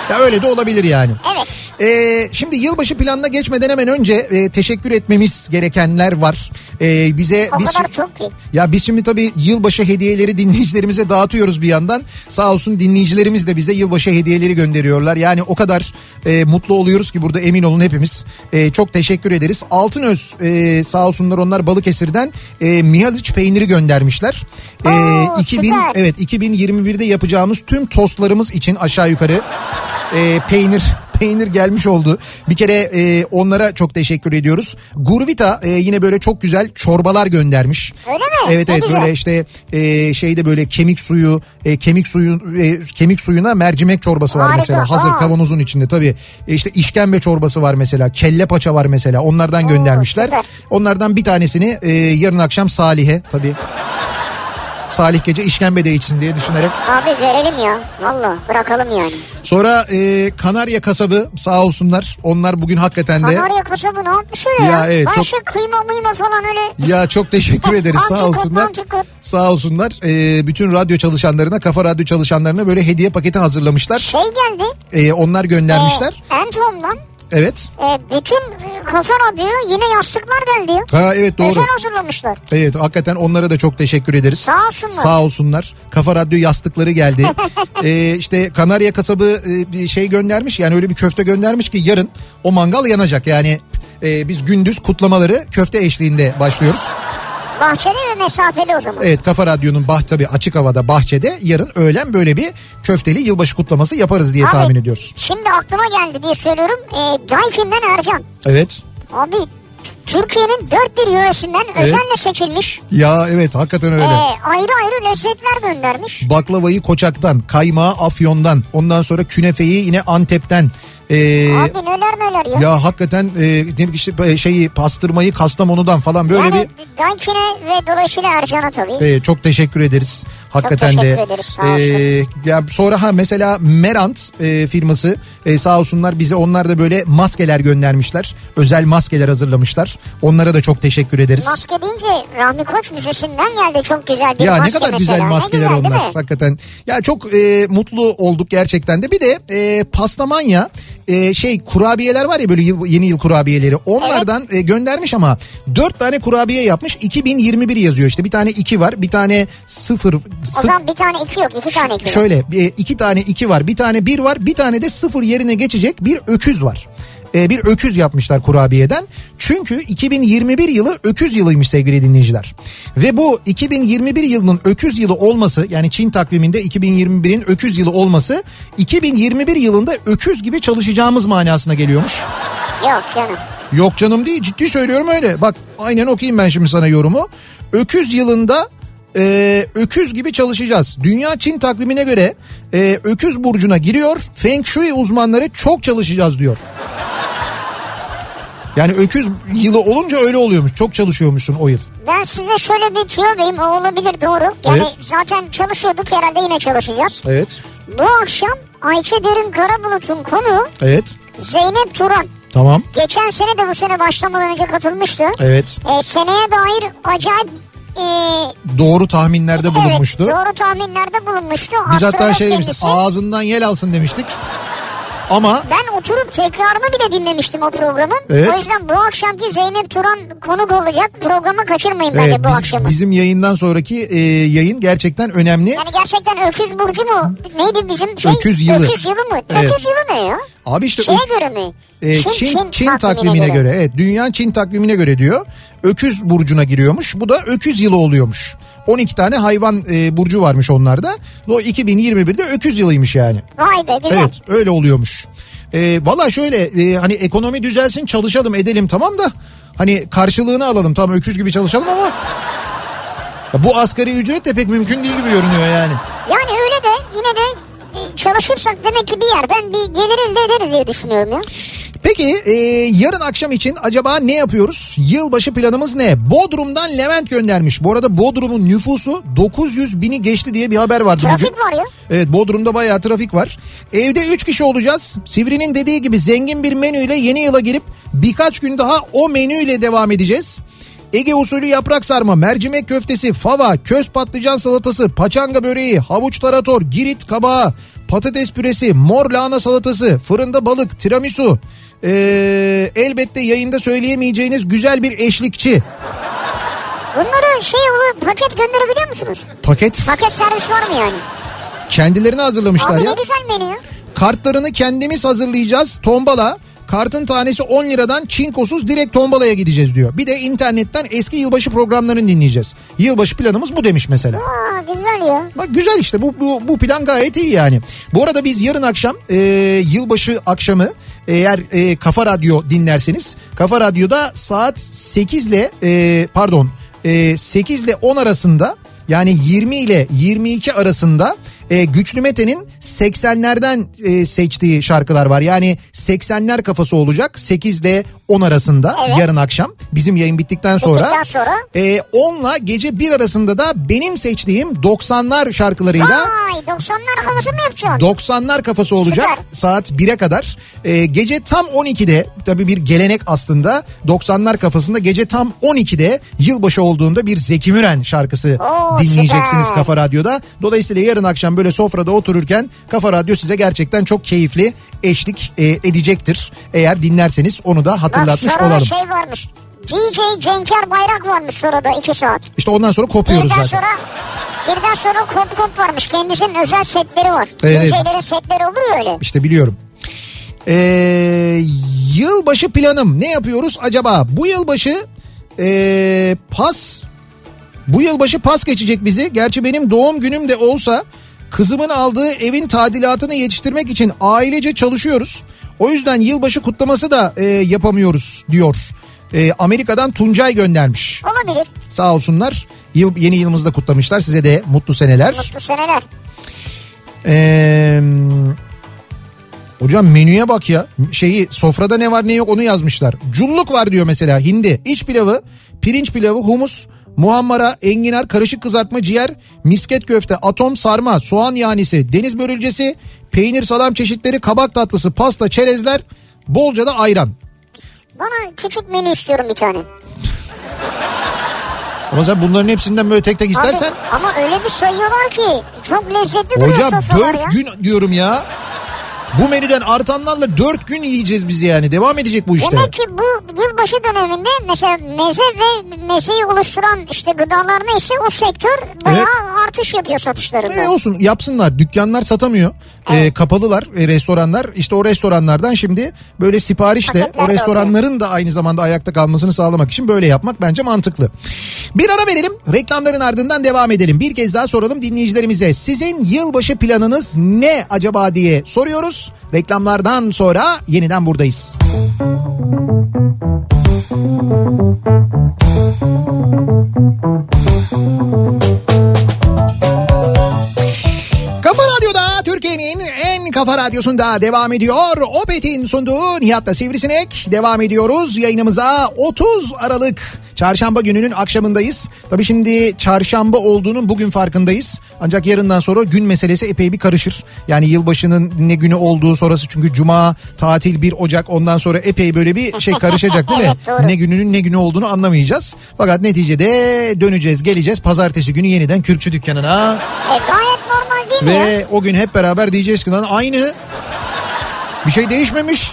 Ya öyle de olabilir yani. Evet. Ee, şimdi yılbaşı planına geçmeden hemen önce e, teşekkür etmemiz gerekenler var. Ee, bize O biz kadar çok ki. ya biz şimdi tabii yılbaşı hediyeleri dinleyicilerimize dağıtıyoruz bir yandan. Sağ olsun dinleyicilerimiz de bize yılbaşı hediyeleri gönderiyorlar. Yani o kadar e, mutlu oluyoruz ki burada emin olun hepimiz. E, çok teşekkür ederiz. Altınöz e, sağ olsunlar onlar Balıkesir'den e, Mihaliç peyniri göndermişler. E, Oo, 2000 süper. evet 2021'de yapacağımız tüm tostlarımız için aşağı yukarı e, peynir peynir gelmiş oldu. Bir kere e, onlara çok teşekkür ediyoruz. Gurvita e, yine böyle çok güzel çorbalar göndermiş. Öyle mi? Evet Ne evet güzel. böyle işte e, şeyde böyle kemik suyu, e, kemik suyu e, kemik suyuna mercimek çorbası var Harika, mesela. Hazır aa. kavanozun içinde tabii. E, işte işkembe çorbası var mesela. Kelle paça var mesela. Onlardan Oo, göndermişler. süper. Onlardan bir tanesini e, yarın akşam Salih'e tabii. Salih gece işkembe de içsin diye düşünerek. Abi verelim ya. Valla bırakalım yani. Sonra e, Kanarya kasabı sağ olsunlar. Onlar bugün hakikaten de Kanarya kasabı ne yapmış öyle ya? Ya evet, ben çok- kıyma mıyma falan öyle. Ya çok teşekkür ederiz sağ olsunlar. antikot. Sağ olsunlar. Ee, bütün radyo çalışanlarına, kafa radyo çalışanlarına böyle hediye paketi hazırlamışlar. Şey geldi. Ee, onlar göndermişler. E, Entom'dan Evet. e, bütün e, Kafa Radyo'ya yine yastıklar geldi. Ha evet doğru. Özel hazırlamışlar. Evet hakikaten onlara da çok teşekkür ederiz. Sağ olsunlar. Sağ olsunlar. Kafa Radyo yastıkları geldi. ee, işte Kanarya kasabı e, şey göndermiş yani öyle bir köfte göndermiş ki yarın o mangal yanacak. Yani e, biz gündüz kutlamaları köfte eşliğinde başlıyoruz. Bahçeli ve mesafeli o zaman. Evet Kafa Radyo'nun bah tabii açık havada bahçede yarın öğlen böyle bir köfteli yılbaşı kutlaması yaparız diye Abi, tahmin ediyoruz. Şimdi aklıma geldi diye söylüyorum. E, Daikin'den Ercan. Evet. Abi Türkiye'nin dört bir yöresinden Evet. özenle seçilmiş. Ya evet hakikaten öyle. e, ayrı ayrı lezzetler göndermiş. Baklavayı Koçak'tan, kaymağı Afyon'dan, ondan sonra künefeyi yine Antep'ten. Ee, Abi neler neler ya. ya hakikaten e, ne bileyim işte şeyi pastırmayı Kastamonu'dan falan böyle yani Daikin'e ve dolayısıyla Ercan'a tabii. bir e, çok teşekkür ederiz. Hakikaten teşekkür de. ederiz, sağ olsun. E, ya sonra ha mesela Merant e, firması e, sağ olsunlar bize onlar da böyle maskeler göndermişler. Özel maskeler hazırlamışlar. Onlara da çok teşekkür ederiz. Maske deyince Rahmi Koç Müzesi'nden geldi çok güzel bir ya maske ne kadar mesela. güzel maskeler güzel, onlar hakikaten. Ya çok e, mutlu olduk gerçekten de. Bir de e, pastamanya e, şey kurabiyeler var ya böyle yıl, yeni yıl kurabiyeleri. Onlardan e, göndermiş ama dört tane kurabiye yapmış. 2021 yazıyor işte. Bir tane iki var. Bir tane sıfır. O sıf- zaman bir tane iki yok iki tane iki var. Şöyle e, iki tane iki var. Bir tane bir var. Bir tane de sıfır yerine geçecek bir öküz var. E, bir öküz yapmışlar kurabiyeden. Çünkü 2021 yılı öküz yılıymış sevgili dinleyiciler. Ve bu 2021 yılının öküz yılı olması yani Çin takviminde 2021'in öküz yılı olması 2021 yılında öküz gibi çalışacağımız manasına geliyormuş. Yok canım. Yok canım değil ciddi söylüyorum öyle. Bak aynen okuyayım ben şimdi sana yorumu. Öküz yılında e, öküz gibi çalışacağız. Dünya Çin takvimine göre e, öküz burcuna giriyor. Feng Shui uzmanları çok çalışacağız diyor. Yani öküz yılı olunca öyle oluyormuş. Çok çalışıyormuşsun o yıl. Ben size şöyle bir tüyo vereyim o olabilir doğru. Yani Evet. zaten çalışıyorduk herhalde yine çalışacağız. Evet. Bu akşam Ayça Derin Karabulut'un konuğu Evet. Zeynep Turan. Tamam. Geçen sene de bu sene başlamadan önce katılmıştı. Evet. Ee, seneye dair acayip e, Doğru tahminlerde bulunmuştu. Evet, doğru tahminlerde bulunmuştu. Biz hatta Astrolog şey demiştik kendisi. ağzından yel alsın demiştik. Ama Ben oturup tekrarını bile dinlemiştim o programın. Evet. O yüzden bu akşamki Zeynep Turan konuk olacak. Programı kaçırmayın bence evet, bu biz- akşamı. bizim yayından sonraki e, yayın gerçekten önemli. Yani gerçekten öküz burcu mu? Neydi bizim şey? Öküz yılı. Öküz yılı mı? Evet. Öküz yılı ne ya? Abi işte Şeye ö- göre mi? e, Çin, Çin, takvimine, göre. Evet dünya Çin takvimine göre diyor. Öküz burcuna giriyormuş. Bu da öküz yılı oluyormuş. 12 tane hayvan e, burcu varmış onlarda. O 2021'de öküz yılıymış yani. Vay be güzel. Evet öyle oluyormuş. E, Valla şöyle e, hani ekonomi düzelsin çalışalım edelim tamam da hani karşılığını alalım tamam öküz gibi çalışalım ama ya bu asgari ücret de pek mümkün değil gibi görünüyor yani. Yani öyle de yine de çalışırsak demek ki bir yerden bir gelir elde ederiz diye düşünüyorum ya. Peki e, yarın akşam için acaba ne yapıyoruz? Yılbaşı planımız ne? Bodrum'dan Levent göndermiş. Bu arada Bodrum'un nüfusu 900 bini geçti diye bir haber vardı bugün. Trafik var ya. Evet Bodrum'da bayağı trafik var. Evde 3 kişi olacağız. Sivri'nin dediği gibi zengin bir menüyle yeni yıla girip birkaç gün daha o menüyle devam edeceğiz. Ege usulü yaprak sarma, mercimek köftesi, fava, köz patlıcan salatası, paçanga böreği, havuç tarator, girit kabağı, patates püresi, mor lahana salatası, fırında balık, tiramisu. Ee, elbette yayında söyleyemeyeceğiniz güzel bir eşlikçi. Bunları şey olur paket gönderebiliyor musunuz? Paket Paket servis var mı yani? kendilerini hazırlamışlar Abi ya. ne güzel menü. Kartlarını kendimiz hazırlayacağız. Tombala. Kartın tanesi 10 liradan çinkosuz direkt tombalaya gideceğiz diyor. Bir de internetten eski yılbaşı programlarını dinleyeceğiz. Yılbaşı planımız bu demiş mesela. Aa güzel ya. Bak güzel işte bu, bu, bu plan gayet iyi yani. Bu arada biz yarın akşam e, yılbaşı akşamı eğer e, Kafa Radyo dinlerseniz Kafa Radyo'da saat 8 ile e, pardon e, 8 ile 10 arasında yani 20 ile 22 arasında e, Güçlü Mete'nin 80'lerden e, seçtiği şarkılar var. Yani 80'ler kafası olacak 8 ile 10 arasında Evet. yarın akşam bizim yayın bittikten sonra. Bittikten sonra? E, 10'la gece 1 arasında da benim seçtiğim 90'lar şarkılarıyla Vay 90'lar havası mı yapacaksın? 90'lar kafası olacak Süper. saat 1'e kadar. Ee, gece tam 12'de tabii bir gelenek aslında 90'lar kafasında gece tam 12'de yılbaşı olduğunda bir Zeki Müren şarkısı Oo, dinleyeceksiniz süper. Kafa Radyo'da. Dolayısıyla yarın akşam böyle sofrada otururken muhtemelen Kafa Radyo size gerçekten çok keyifli eşlik e, edecektir. Eğer dinlerseniz onu da hatırlatmış Bak, olalım. şey varmış. DJ Cenker Bayrak varmış sırada 2 saat. İşte ondan sonra kopuyoruz Birden zaten. sonra birden sonra kop kop varmış. Kendisinin özel setleri var. Evet. DJ'lerin setleri olur ya öyle. İşte biliyorum. Ee, yılbaşı planım ne yapıyoruz acaba? Bu yılbaşı ee, pas bu yılbaşı pas geçecek bizi. Gerçi benim doğum günüm de olsa kızımın aldığı evin tadilatını yetiştirmek için ailece çalışıyoruz. O yüzden yılbaşı kutlaması da ee, yapamıyoruz diyor. Ee, Amerika'dan Tuncay göndermiş. Olabilir. Sağ olsunlar. Yıl, yeni yılımızda kutlamışlar. Size de mutlu seneler. Mutlu seneler. Ee, hocam menüye bak ya. Şeyi sofrada ne var ne yok onu yazmışlar. Culluk var diyor mesela hindi. İç pilavı, pirinç pilavı, humus, muhammara, enginar, karışık kızartma, ciğer, misket köfte, atom sarma, soğan yanisi, deniz börülcesi, peynir salam çeşitleri, kabak tatlısı, pasta, çerezler, bolca da ayran. Bana küçük menü istiyorum bir tane. Ama sen bunların hepsinden böyle tek tek istersen... Abi, ama öyle bir sayıyorlar ki çok lezzetli duruyor Hocam sofralar ya. dört gün diyorum ya. Bu menüden artanlarla dört gün yiyeceğiz biz yani. Devam edecek bu işte. Demek ki bu yılbaşı döneminde mesela meze ve mezeyi oluşturan işte gıdalar neyse o sektör bayağı artış yapıyor satışlarında. E olsun yapsınlar. Dükkanlar satamıyor. E, kapalılar e, restoranlar. İşte o restoranlardan şimdi böyle siparişle Paketler o restoranların da aynı zamanda ayakta kalmasını sağlamak için böyle yapmak bence mantıklı. Bir ara verelim. Reklamların ardından devam edelim. Bir kez daha soralım dinleyicilerimize. Sizin yılbaşı planınız ne acaba diye soruyoruz. Reklamlardan sonra yeniden buradayız. Kafa kafa radyosunda devam ediyor. Opet'in sunduğu Nihat'la Sivrisinek devam ediyoruz. Yayınımıza 30 Aralık çarşamba gününün akşamındayız. Tabii şimdi çarşamba olduğunun bugün farkındayız. Ancak yarından sonra gün meselesi epey bir karışır. Yani yılbaşının ne günü olduğu sonrası çünkü cuma tatil 1 Ocak ondan sonra epey böyle bir şey karışacak değil mi? Evet, doğru. Ne gününün ne günü olduğunu anlamayacağız. Fakat neticede döneceğiz geleceğiz pazartesi günü yeniden Kürkçü dükkanına. E, mi ya? Ve o gün hep beraber diyeceğiz ki lan aynı bir şey değişmemiş.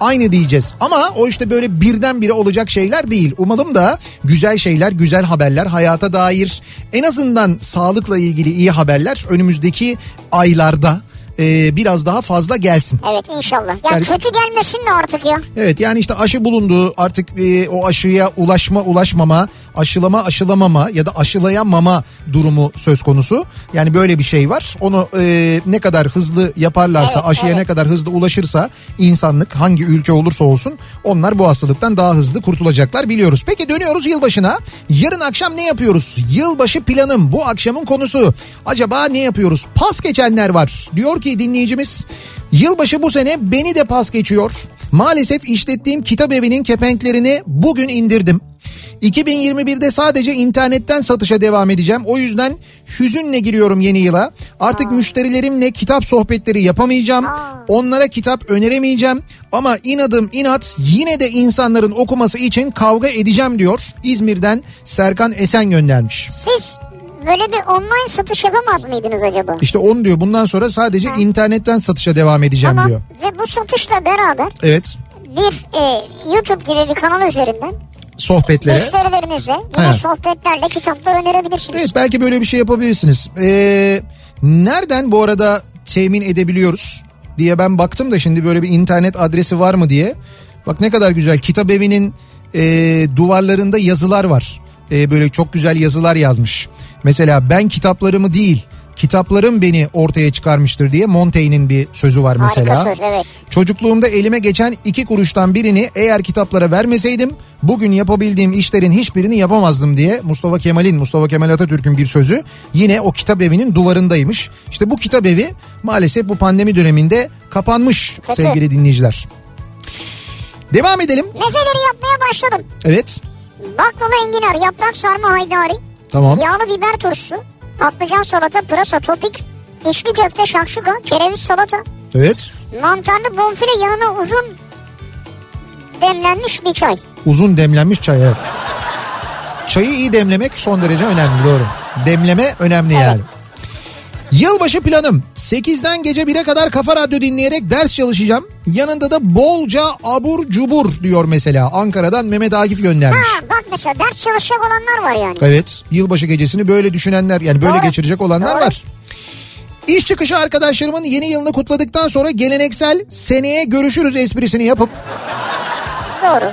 Aynı diyeceğiz ama o işte böyle birdenbire olacak şeyler değil. Umalım da güzel şeyler, güzel haberler, hayata dair en azından sağlıkla ilgili iyi haberler önümüzdeki aylarda e, biraz daha fazla gelsin. Evet inşallah. Ya Yani- kötü gelmesin de artık ya. Evet yani işte aşı bulundu artık e, o aşıya ulaşma ulaşmama aşılama aşılamama ya da aşılayamama durumu söz konusu. Yani böyle bir şey var onu e, ne kadar hızlı yaparlarsa Evet, aşıya evet. ne kadar hızlı ulaşırsa insanlık hangi ülke olursa olsun onlar bu hastalıktan daha hızlı kurtulacaklar biliyoruz. Peki dönüyoruz yılbaşına yarın akşam ne yapıyoruz? Yılbaşı planım bu akşamın konusu. Acaba ne yapıyoruz? Pas geçenler var diyor ki dinleyicimiz yılbaşı bu sene beni de pas geçiyor. Maalesef işlettiğim kitap evinin kepenklerini bugün indirdim. 2021'de sadece internetten satışa devam edeceğim. O yüzden hüzünle giriyorum yeni yıla. Artık müşterilerimle kitap sohbetleri yapamayacağım. Onlara kitap öneremeyeceğim. Ama inadım inat yine de insanların okuması için kavga edeceğim diyor. İzmir'den Serkan Esen göndermiş. Siz böyle bir online satış yapamaz mıydınız acaba? İşte onu diyor bundan sonra sadece internetten satışa devam edeceğim Tamam. diyor. Ve bu satışla beraber Evet bir e, YouTube gibi bir kanal üzerinden sohbetlere. müşterilerinize yine He. sohbetlerle kitaplar önerebilirsiniz. Evet belki böyle bir şey yapabilirsiniz. Ee, nereden bu arada temin edebiliyoruz diye ben baktım da şimdi böyle bir internet adresi var mı diye. Bak ne kadar güzel kitap evinin e, duvarlarında yazılar var. E, böyle çok güzel yazılar yazmış. Mesela ben kitaplarımı değil kitaplarım beni ortaya çıkarmıştır diye Montaigne'in bir sözü var mesela. Harika söz evet. Çocukluğumda elime geçen iki kuruştan birini eğer kitaplara vermeseydim bugün yapabildiğim işlerin hiçbirini yapamazdım diye Mustafa Kemal'in, Mustafa Kemal Atatürk'ün bir sözü yine o kitap evinin duvarındaymış. İşte bu kitap evi maalesef bu pandemi döneminde kapanmış Kötü. sevgili dinleyiciler. Devam edelim. Mezeleri yapmaya başladım. Evet. Baklava enginar, yaprak sarma haydari, Tamam. yağlı biber turşusu, patlıcan salata, pırasa, topik, içli köfte, şakşuka, kereviz salata, Evet. mantarlı bonfile yanına uzun demlenmiş bir çay. Uzun demlenmiş çay evet. Çayı iyi demlemek son derece önemli doğru. Demleme önemli yani. Yılbaşı planım 8'den gece 1'e kadar Kafa Radyo dinleyerek ders çalışacağım. Yanında da bolca abur cubur diyor mesela. Ankara'dan Mehmet Akif göndermiş. Ha bak mesela ders çalışacak olanlar var yani. Evet yılbaşı gecesini böyle düşünenler yani böyle Doğru. geçirecek olanlar Doğru. var. İş çıkışı arkadaşlarımın yeni yılını kutladıktan sonra geleneksel seneye görüşürüz esprisini yapıp Doğru.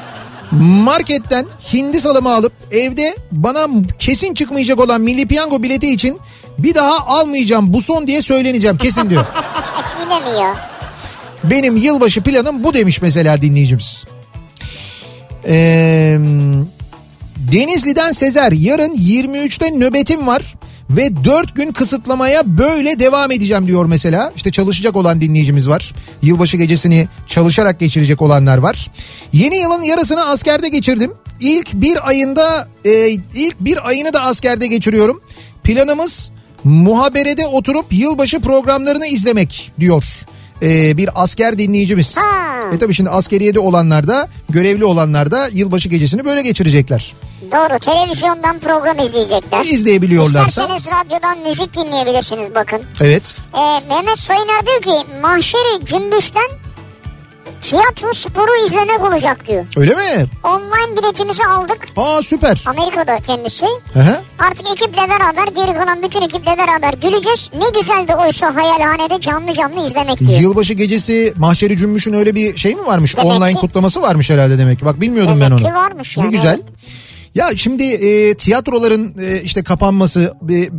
marketten hindi salamı alıp evde bana kesin çıkmayacak olan milli piyango bileti için bir daha almayacağım bu son diye söyleneceğim kesin diyor. Yine mi ya? Benim yılbaşı planım bu demiş mesela dinleyicimiz. Ee, Denizli'den Sezer yarın 23'te nöbetim var ve 4 gün kısıtlamaya böyle devam edeceğim diyor mesela. İşte çalışacak olan dinleyicimiz var. Yılbaşı gecesini çalışarak geçirecek olanlar var. Yeni yılın yarısını askerde geçirdim. İlk bir ayında e, ilk bir ayını da askerde geçiriyorum. Planımız muhaberede oturup yılbaşı programlarını izlemek diyor. Ee, bir asker dinleyicimiz. Ha. E tabii şimdi askeriyede olanlar da görevli olanlar da yılbaşı gecesini böyle geçirecekler. Doğru televizyondan program izleyecekler. İzleyebiliyorlarsa. İsterseniz radyodan müzik dinleyebilirsiniz bakın. Evet. Ee, Mehmet Soyner diyor ki mahşeri cümbüşten tiyatro sporu izlemek olacak diyor. Öyle mi? Online biletimizi aldık. Aa süper. Amerika'da kendisi. Hı hı. Artık ekiple beraber geri kalan bütün ekiple beraber güleceğiz. Ne güzeldi oysa hayalhanede canlı canlı izlemek diyor. Yılbaşı gecesi Mahşeri Cümbüş'ün öyle bir şey mi varmış? Demek Online ki- kutlaması varmış herhalde demek ki. Bak bilmiyordum ben Demek onu. ki varmış Ne yani, güzel. evet. Ya şimdi e, tiyatroların e, işte kapanması e,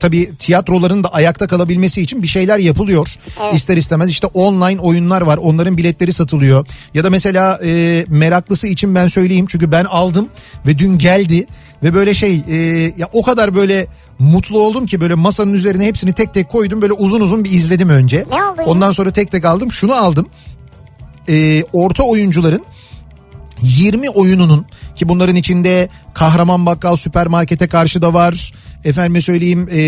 tabii tiyatroların da ayakta kalabilmesi için bir şeyler yapılıyor. İster istemez işte online oyunlar var onların biletleri satılıyor. Ya da mesela e, meraklısı için ben söyleyeyim çünkü ben aldım ve dün geldi ve böyle şey e, ya o kadar böyle mutlu oldum ki böyle masanın üzerine hepsini tek tek koydum böyle uzun uzun bir izledim önce. Ne oldu? Ondan sonra tek tek aldım şunu aldım e, orta oyuncuların 20 oyununun ki bunların içinde Kahraman Bakkal Süpermarket'e karşı da var. Efendime söyleyeyim e,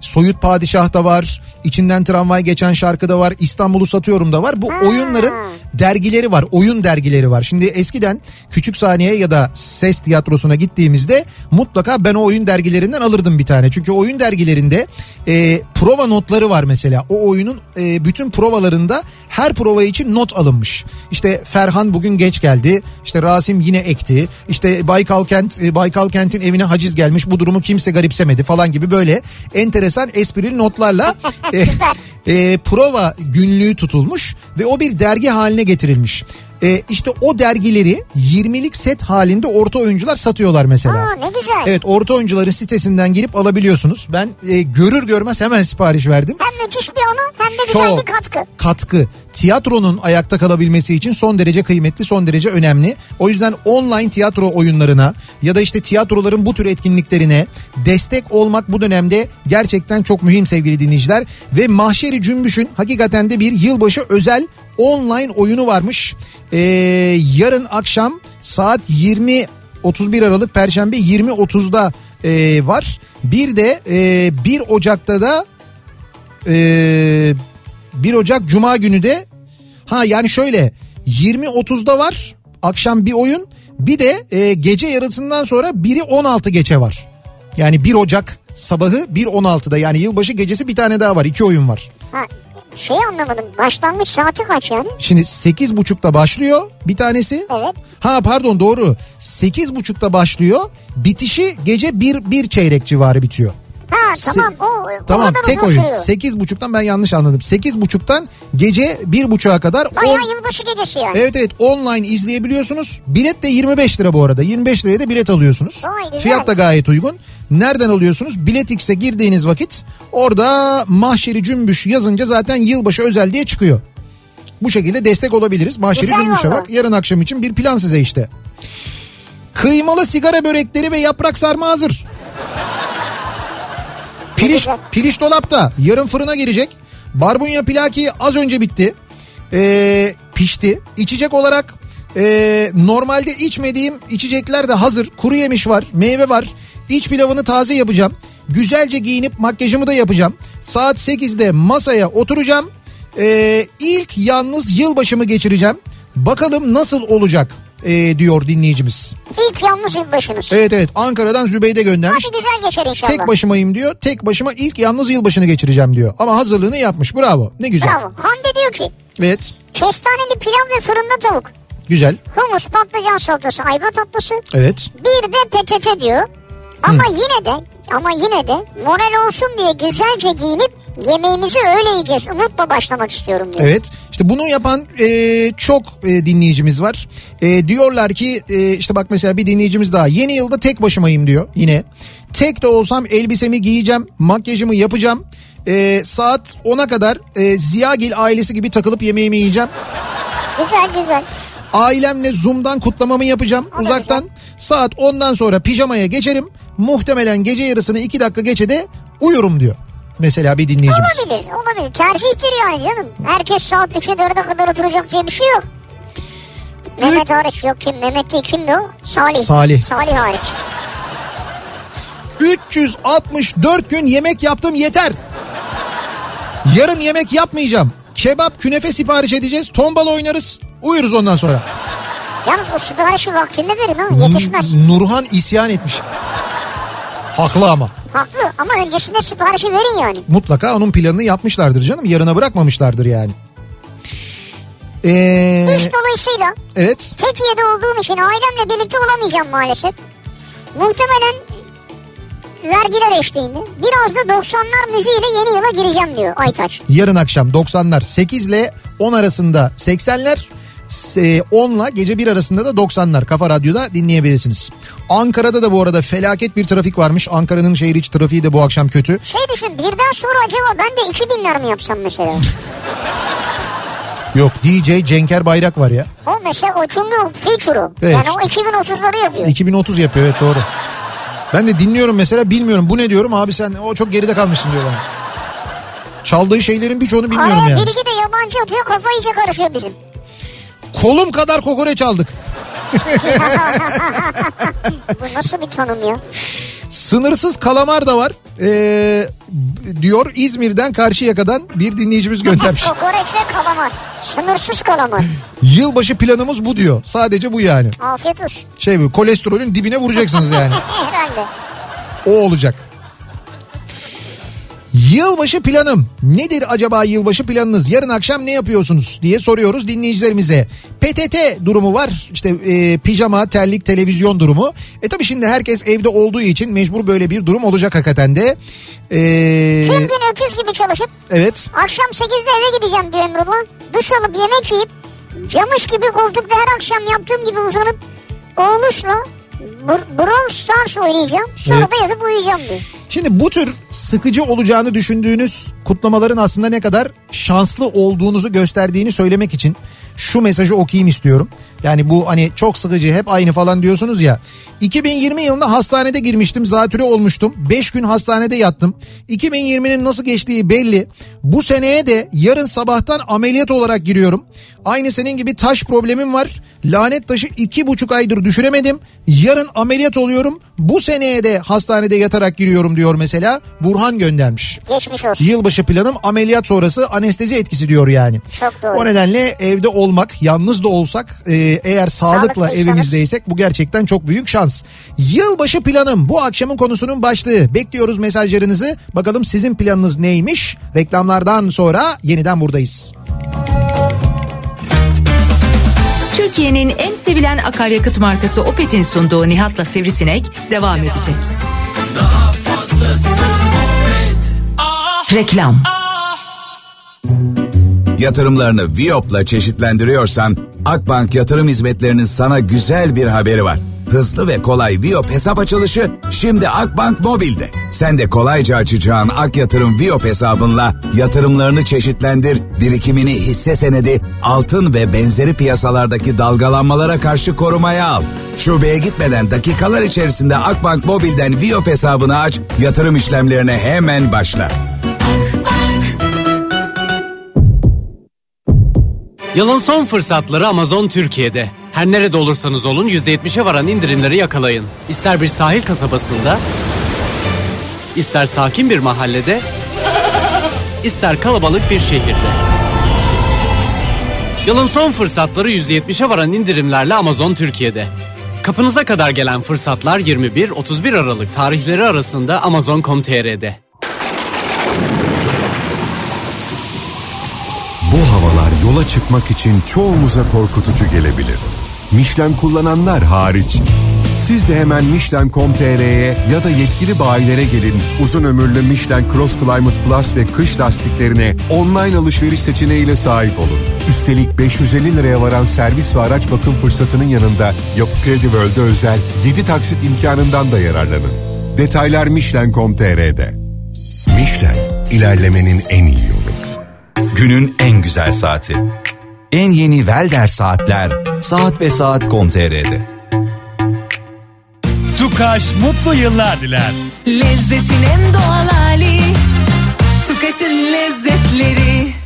Soyut Padişah da var. İçinden tramvay geçen şarkı da var. İstanbul'u satıyorum da var. Bu oyunların dergileri var. Oyun dergileri var. Şimdi eskiden Küçük Saniye ya da Ses Tiyatrosu'na gittiğimizde mutlaka ben o oyun dergilerinden alırdım bir tane. Çünkü oyun dergilerinde e, prova notları var mesela. O oyunun e, bütün provalarında her prova için not alınmış. İşte Ferhan bugün geç geldi. İşte Rasim yine ekti. İşte Baykal Kent, e, Baykal Kent'in evine haciz gelmiş. Bu durumu kimse garipsemedi falan gibi böyle enteresan esprili notlarla e, e, prova günlüğü tutulmuş ve o bir dergi haline getirilmiş. E, işte o dergileri 20'lik set halinde orta oyuncular satıyorlar mesela. Aa ne güzel. Evet orta oyuncuların sitesinden girip alabiliyorsunuz. Ben e, görür görmez hemen sipariş verdim. Hem müthiş bir anı hem de güzel Çok bir katkı. katkı. Tiyatronun ayakta kalabilmesi için son derece kıymetli, son derece önemli. O yüzden online tiyatro oyunlarına ya da işte tiyatroların bu tür etkinliklerine destek olmak bu dönemde gerçekten çok mühim sevgili dinleyiciler. Ve Mahşeri Cümbüş'ün hakikaten de bir yılbaşı özel online oyunu varmış. Ee, yarın akşam saat 20 31 Aralık Perşembe 20.30'da e, var. Bir de e, 1 Ocak'ta da e, 1 Ocak Cuma günü de ha yani şöyle 20.30'da var akşam bir oyun bir de e, gece yarısından sonra biri 16 geçe var. Yani 1 Ocak sabahı 1.16'da yani yılbaşı gecesi bir tane daha var iki oyun var. Ha, şey anlamadım başlangıç saati kaç yani? Şimdi 8.30'da başlıyor bir tanesi. Evet. Ha pardon doğru 8.30'da başlıyor bitişi gece 1, 1 çeyrek civarı bitiyor. Ha tamam o, o Tamam tek oyun. sürüyor. 8.30'dan ben yanlış anladım. 8.30'dan gece 1.30'a kadar Bayağı on- yılbaşı gecesi yani. Evet evet online izleyebiliyorsunuz. Bilet de 25 lira bu arada. 25 liraya da bilet alıyorsunuz. Vay, güzel. Fiyat da gayet uygun. Nereden alıyorsunuz? Bilet X'e girdiğiniz vakit orada Mahşeri Cümbüş yazınca zaten yılbaşı özel diye çıkıyor. Bu şekilde destek olabiliriz. Mahşeri Güzel Cümbüş'e bak. Yarın akşam için bir plan size işte. Kıymalı sigara börekleri ve yaprak sarma hazır. Piliş, güzel. piliş dolapta. Yarın fırına girecek. Barbunya pilaki az önce bitti. Ee, pişti. İçecek olarak e, normalde içmediğim içecekler de hazır. Kuru yemiş var, meyve var. İç pilavını taze yapacağım. Güzelce giyinip makyajımı da yapacağım. Saat 8'de masaya oturacağım. Ee, ilk yalnız yılbaşımı geçireceğim. Bakalım nasıl olacak? e, diyor dinleyicimiz. İlk yalnız yılbaşınız. Evet evet Ankara'dan Zübeyde göndermiş. Hadi güzel geçer inşallah. Tek başımayım diyor. Tek başıma ilk yalnız yılbaşını geçireceğim diyor. Ama hazırlığını yapmış. Bravo. Ne güzel. Bravo. Hande diyor ki Evet. kestaneli pilav ve fırında tavuk. Güzel. Humus, patlıcan salatası, ayva tatlısı. Evet. Bir de PTT diyor. Ama yine de ama yine de moral olsun diye güzelce giyinip yemeğimizi öyle yiyeceğiz. Umutla başlamak istiyorum diyor. Evet işte bunu yapan e, çok e, dinleyicimiz var. E, diyorlar ki e, işte bak mesela bir dinleyicimiz daha yeni yılda tek başımayım diyor yine. Tek de olsam elbisemi giyeceğim makyajımı yapacağım. E, saat 10'a kadar e, Ziyagil ailesi gibi takılıp yemeğimi yiyeceğim. Güzel güzel. Ailemle Zoom'dan kutlamamı yapacağım O uzaktan. Saat 10'dan sonra pijamaya geçerim. Muhtemelen gece yarısını 2 dakika geçe de uyurum diyor. Mesela bir dinleyicimiz. Olabilir olabilir. Tercihtir yani canım. Herkes saat 3'e 4'e kadar oturacak diye bir şey yok. Mehmet hariç yok kim? Mehmet değil kimdi o? Salih. Salih. Salih hariç. 364 gün yemek yaptım yeter. Yarın yemek yapmayacağım. Kebap künefe sipariş edeceğiz. Tombala oynarız. Uyuruz ondan sonra. Yalnız o siparişi vaktinde verin ha. Yetişmez. Nurhan isyan etmiş. Haklı ama. Haklı ama öncesinde siparişi verin yani. Mutlaka onun planını yapmışlardır canım. Yarına bırakmamışlardır yani. Ee, İş dolayısıyla evet. Fethiye'de olduğum için ailemle birlikte olamayacağım maalesef. Muhtemelen vergiler eşliğinde. Biraz da 90'lar müziğiyle yeni yıla gireceğim diyor Aytaç. Yarın akşam 90'lar 8 ile 10 arasında 80'ler 10 ile gece 1 arasında da 90'lar Kafa Radyo'da dinleyebilirsiniz. Ankara'da da bu arada felaket bir trafik varmış. Ankara'nın şehir içi trafiği de bu akşam kötü. Şey düşün birden sonra acaba ben de 2000'ler mi yapsam mesela? Yok DJ Cenker Bayrak var ya. o mesela o çünkü o feature'u. Evet. Yani o 2030'ları yapıyor. 2030 yapıyor evet doğru. Ben de dinliyorum mesela bilmiyorum bu ne diyorum abi sen o çok geride kalmışsın diyor bana. Çaldığı şeylerin birçoğunu bilmiyorum Araya yani. bir iki de yabancı atıyor kafa iyice karışıyor bizim. Kolum kadar kokoreç aldık. Bu nasıl bir tanım ya? Sınırsız kalamar da var. Ee, diyor İzmir'den Karşıyaka'dan bir dinleyicimiz göndermiş. Kokoreç ve kalamar. Sınırsız kalamar. Yılbaşı planımız bu diyor. Sadece bu yani. Afiyet olsun. Şey bu kolesterolün dibine vuracaksınız yani. Herhalde. O olacak. Yılbaşı planım nedir acaba yılbaşı planınız yarın akşam ne yapıyorsunuz diye soruyoruz dinleyicilerimize. PTT durumu var işte e, pijama terlik televizyon durumu. E tabi şimdi herkes evde olduğu için mecbur böyle bir durum olacak hakikaten de. E, Tüm gün öküz gibi çalışıp evet akşam 8'de eve gideceğim diyor Emrullah. Duş alıp yemek yiyip camış gibi koltukta her akşam yaptığım gibi uzanıp oğluşla Br- Brawl Stars oynayacağım. Sonra Evet. da yatıp uyuyacağım diyor. Şimdi bu tür sıkıcı olacağını düşündüğünüz kutlamaların aslında ne kadar şanslı olduğunuzu gösterdiğini söylemek için şu mesajı okuyayım istiyorum. Yani bu hani çok sıkıcı hep aynı falan diyorsunuz ya. 2020 yılında hastanede girmiştim zatürre olmuştum. 5 gün hastanede yattım. 2020'nin nasıl geçtiği belli. Bu seneye de yarın sabahtan ameliyat olarak giriyorum. Aynı senin gibi taş problemim var. Lanet taşı iki buçuk aydır düşüremedim. Yarın ameliyat oluyorum. Bu seneye de hastanede yatarak giriyorum diyor mesela. Burhan göndermiş. Geçmiş olsun. Yılbaşı planım ameliyat sonrası anestezi etkisi diyor yani. Çok doğru. O nedenle evde olmak, yalnız da olsak e, eğer sağlıkla Sağlıklıysanız. evimizdeysek bu gerçekten çok büyük şans. Yılbaşı planım bu akşamın konusunun başlığı. Bekliyoruz mesajlarınızı. Bakalım sizin planınız neymiş? Reklamlardan sonra yeniden buradayız. Türkiye'nin en sevilen akaryakıt markası Opet'in sunduğu Nihat'la Sivrisinek devam edecek. Reklam Yatırımlarını Viop'la çeşitlendiriyorsan Akbank Yatırım Hizmetlerinin sana güzel bir haberi var. Hızlı ve kolay Viop hesap açılışı şimdi Akbank Mobil'de. Sen de kolayca açacağın Ak Yatırım Viop hesabınla yatırımlarını çeşitlendir, birikimini hisse senedi, altın ve benzeri piyasalardaki dalgalanmalara karşı korumaya al. Şubeye gitmeden dakikalar içerisinde Akbank Mobil'den Viop hesabını aç, yatırım işlemlerine hemen başla. Yılın son fırsatları Amazon Türkiye'de. Her nerede olursanız olun %70'e varan indirimleri yakalayın. İster bir sahil kasabasında, ister sakin bir mahallede, ister kalabalık bir şehirde. Yılın son fırsatları %70'e varan indirimlerle Amazon Türkiye'de. Kapınıza kadar gelen fırsatlar 21-31 Aralık tarihleri arasında Amazon.com.tr'de. Bu havalar yola çıkmak için çoğumuza korkutucu gelebilir. Michelin kullananlar hariç. Siz de hemen Michelin.com.tr'ye ya da yetkili bayilere gelin. Uzun ömürlü Michelin Cross Climate Plus ve kış lastiklerine online alışveriş seçeneğiyle sahip olun. Üstelik 550 liraya varan servis ve araç bakım fırsatının yanında Yapı Kredi World'e özel 7 taksit imkanından da yararlanın. Detaylar Michelin.com.tr'de. Michelin, ilerlemenin en iyi yolu. Günün en güzel saati. En yeni Welder saatler saat ve saat.com.tr'de. Tukaş mutlu yıllar diler. Lezzetin en doğal hali Tukaş'ın lezzetleri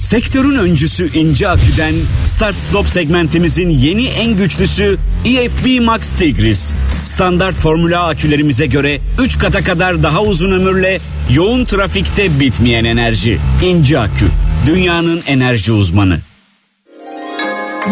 Sektörün öncüsü İnce Akü'den Start Stop segmentimizin yeni en güçlüsü EFB Max Tigris. Standart formüla akülerimize göre 3 kata kadar daha uzun ömürle yoğun trafikte bitmeyen enerji. İnce Akü, dünyanın enerji uzmanı.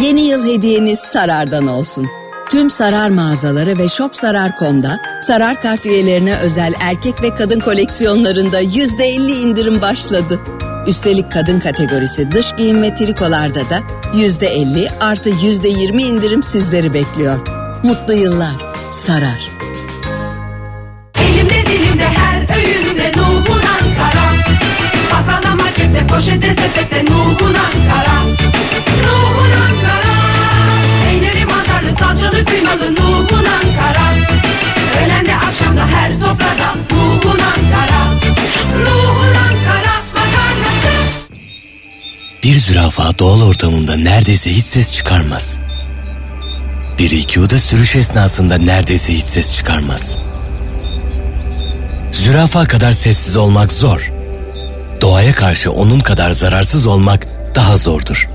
Yeni yıl hediyeniz Sarar'dan olsun. Tüm Sarar mağazaları ve shopsarar.com'da Sarar kart üyelerine özel erkek ve kadın koleksiyonlarında %50 indirim başladı. Üstelik kadın kategorisi dış giyim ve trikolarda da %50 artı %20 indirim sizleri bekliyor. Mutlu yıllar. Sarar. Elimde dilimde her öğünde Nuhun Ankara Bakkalda markette poşete sepette Nuhun Ankara Nuhun Ankara Peynirli mantarlı salçalı kıymalı Nuhun Ankara Öğlen de akşam da her sofrada Bir zürafa doğal ortamında neredeyse hiç ses çıkarmaz. Bir IQ da sürüş esnasında neredeyse hiç ses çıkarmaz. Zürafa kadar sessiz olmak zor. Doğaya karşı onun kadar zararsız olmak daha zordur.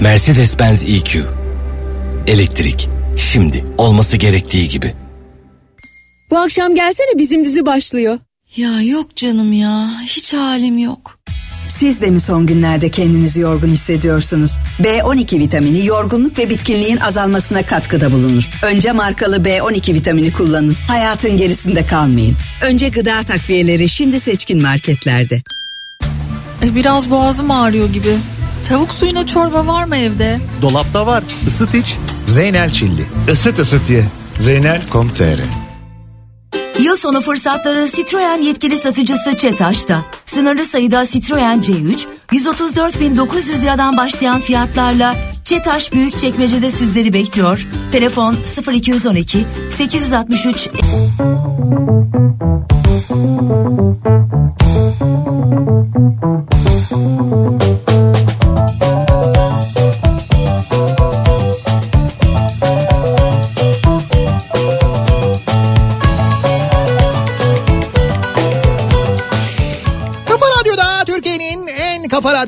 Mercedes-Benz EQ. Elektrik. Şimdi olması gerektiği gibi. Bu akşam gelsene bizim dizi başlıyor. Ya yok canım ya hiç halim yok. Siz de mi son günlerde kendinizi yorgun hissediyorsunuz? B12 vitamini yorgunluk ve bitkinliğin azalmasına katkıda bulunur. Önce markalı B12 vitamini kullanın. Hayatın gerisinde kalmayın. Önce gıda takviyeleri şimdi seçkin marketlerde. E, biraz boğazım ağrıyor gibi. Tavuk suyuna çorba var mı evde? Dolapta var. Isıt iç. Zeynel Çilli. Isıt ısıt ye. Zeynel.com.tr Yıl sonu fırsatları Citroen yetkili satıcısı Çetaş'ta. Sınırlı sayıda Citroen C3, 134.900 liradan başlayan fiyatlarla Çetaş Büyükçekmece'de sizleri bekliyor. Telefon 0212 863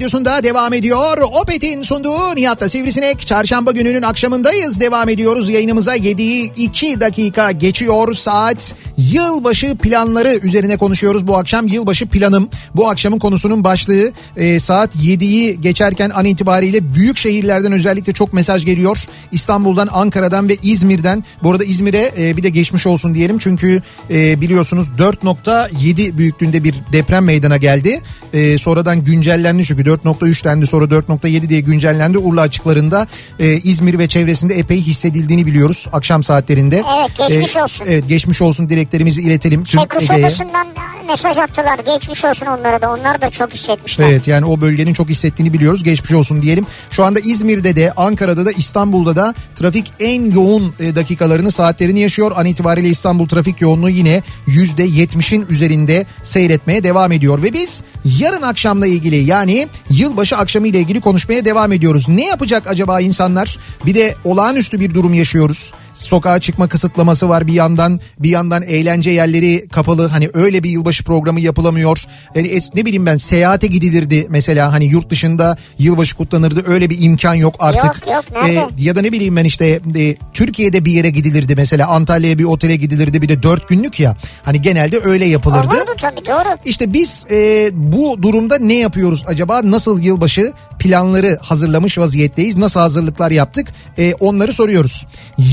radyosunda devam ediyor. Opet'in sunduğu Nihat'la Sivrisinek. Çarşamba gününün akşamındayız. Devam ediyoruz yayınımıza 7'yi 2 dakika geçiyor saat. Yılbaşı planları üzerine konuşuyoruz bu akşam. Yılbaşı planım bu akşamın konusunun başlığı. Ee, saat 7'yi geçerken an itibariyle büyük şehirlerden özellikle çok mesaj geliyor. İstanbul'dan, Ankara'dan ve İzmir'den. Bu arada İzmir'e e, bir de geçmiş olsun diyelim. Çünkü e, biliyorsunuz 4.7 büyüklüğünde bir deprem meydana geldi. E, sonradan güncellendi çünkü 4.3 dendi sonra 4.7 diye güncellendi. Urla açıklarında e, İzmir ve çevresinde epey hissedildiğini biliyoruz akşam saatlerinde. Evet, geçmiş E, olsun. Evet geçmiş olsun dileklerimizi iletelim. tüm Şey Ege'ye. Kuşadası'ndan mesaj attılar. Geçmiş olsun onlara da. Onlar da çok hissetmişler. Evet yani o bölgenin çok hissettiğini biliyoruz. Geçmiş olsun diyelim. Şu anda İzmir'de de Ankara'da da İstanbul'da da trafik en yoğun e, dakikalarını saatlerini yaşıyor. An itibariyle İstanbul trafik yoğunluğu yine %70'in üzerinde seyretmeye devam ediyor. Ve biz yarın akşamla ilgili yani yılbaşı akşamı ile ilgili konuşmaya devam ediyoruz. Ne yapacak acaba insanlar? Bir de olağanüstü bir durum yaşıyoruz. Sokağa çıkma kısıtlaması var bir yandan. Bir yandan eğlence yerleri kapalı. Hani öyle bir yılbaşı programı yapılamıyor. Yani es- ne bileyim ben seyahate gidilirdi mesela hani yurt dışında yılbaşı kutlanırdı. Öyle bir imkan yok artık. Yok, yok, nerede? Ee, ya da ne bileyim ben işte e, Türkiye'de bir yere gidilirdi mesela Antalya'ya bir otele gidilirdi bir de dört günlük ya. Hani genelde öyle yapılırdı. Olurdu tabii doğru. İşte biz e, bu durumda ne yapıyoruz acaba? Nasıl yılbaşı planları hazırlamış vaziyetteyiz. Nasıl hazırlıklar yaptık e, onları soruyoruz.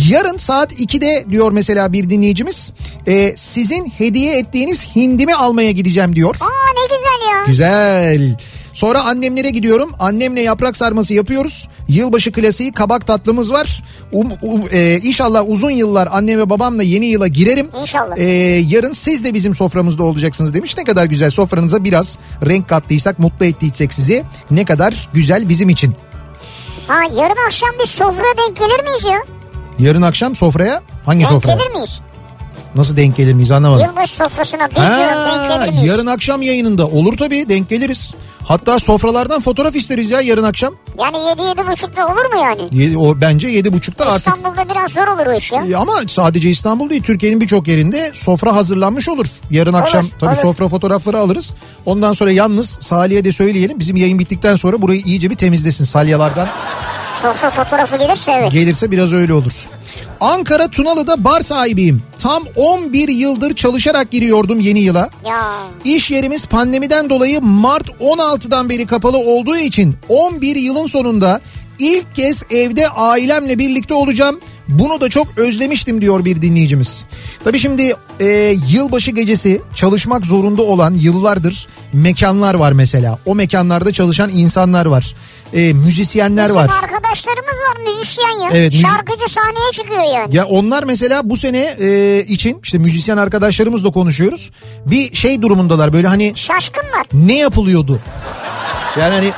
Yarın saat 2'de diyor mesela bir dinleyicimiz e, sizin hediye ettiğiniz hindimi almaya gideceğim diyor. Aa ne güzel ya. Güzel. Sonra annemlere gidiyorum. Annemle yaprak sarması yapıyoruz. Yılbaşı klasiği kabak tatlımız var. Um, um, e, inşallah uzun yıllar anne ve babamla yeni yıla girerim. İnşallah. E, yarın siz de bizim soframızda olacaksınız demiş. Ne kadar güzel sofranıza biraz renk kattıysak, mutlu ettiysek sizi. Ne kadar güzel bizim için. Ha yarın akşam bir sofraya denk gelir miyiz ya? Yarın akşam sofraya hangi denk sofraya? gelir miyiz? Nasıl denk gelir miyiz anlamadım. Yılbaşı sofrasına biz diyorum denk Ha, gelir miyiz? yarın akşam yayınında olur tabii denk geliriz. Hatta sofralardan fotoğraf isteriz ya yarın akşam. Yani 7 buçukta olur mu yani? Ye- O bence yedi buçukta artık. İstanbul'da biraz zor olur o iş ya. E, Ama sadece İstanbul değil Türkiye'nin birçok yerinde sofra hazırlanmış olur. Yarın akşam tabii olur. sofra fotoğrafları alırız. Ondan sonra yalnız Salih'e de söyleyelim bizim yayın bittikten sonra burayı iyice bir temizlesin salyalardan. Sofra fotoğrafı gelirse evet. Gelirse biraz öyle olur. Ankara Tunalı'da bar sahibiyim. Tam 11 yıldır çalışarak giriyordum yeni yıla. Ya İş yerimiz pandemiden dolayı Mart 16'dan beri kapalı olduğu için 11 yılın sonunda ilk kez evde ailemle birlikte olacağım. Bunu da çok özlemiştim diyor bir dinleyicimiz. Tabii şimdi e, yılbaşı gecesi çalışmak zorunda olan yıllardır mekanlar var mesela. O mekanlarda çalışan insanlar var. E, müzisyenler bizim var. arkadaşlarımız var müzisyen ya. Evet, müzi- Şarkıcı sahneye çıkıyor yani. Ya onlar mesela bu sene e, için işte müzisyen arkadaşlarımızla konuşuyoruz. Bir şey durumundalar böyle hani Şaşkınlar. ne yapılıyordu? Yani hani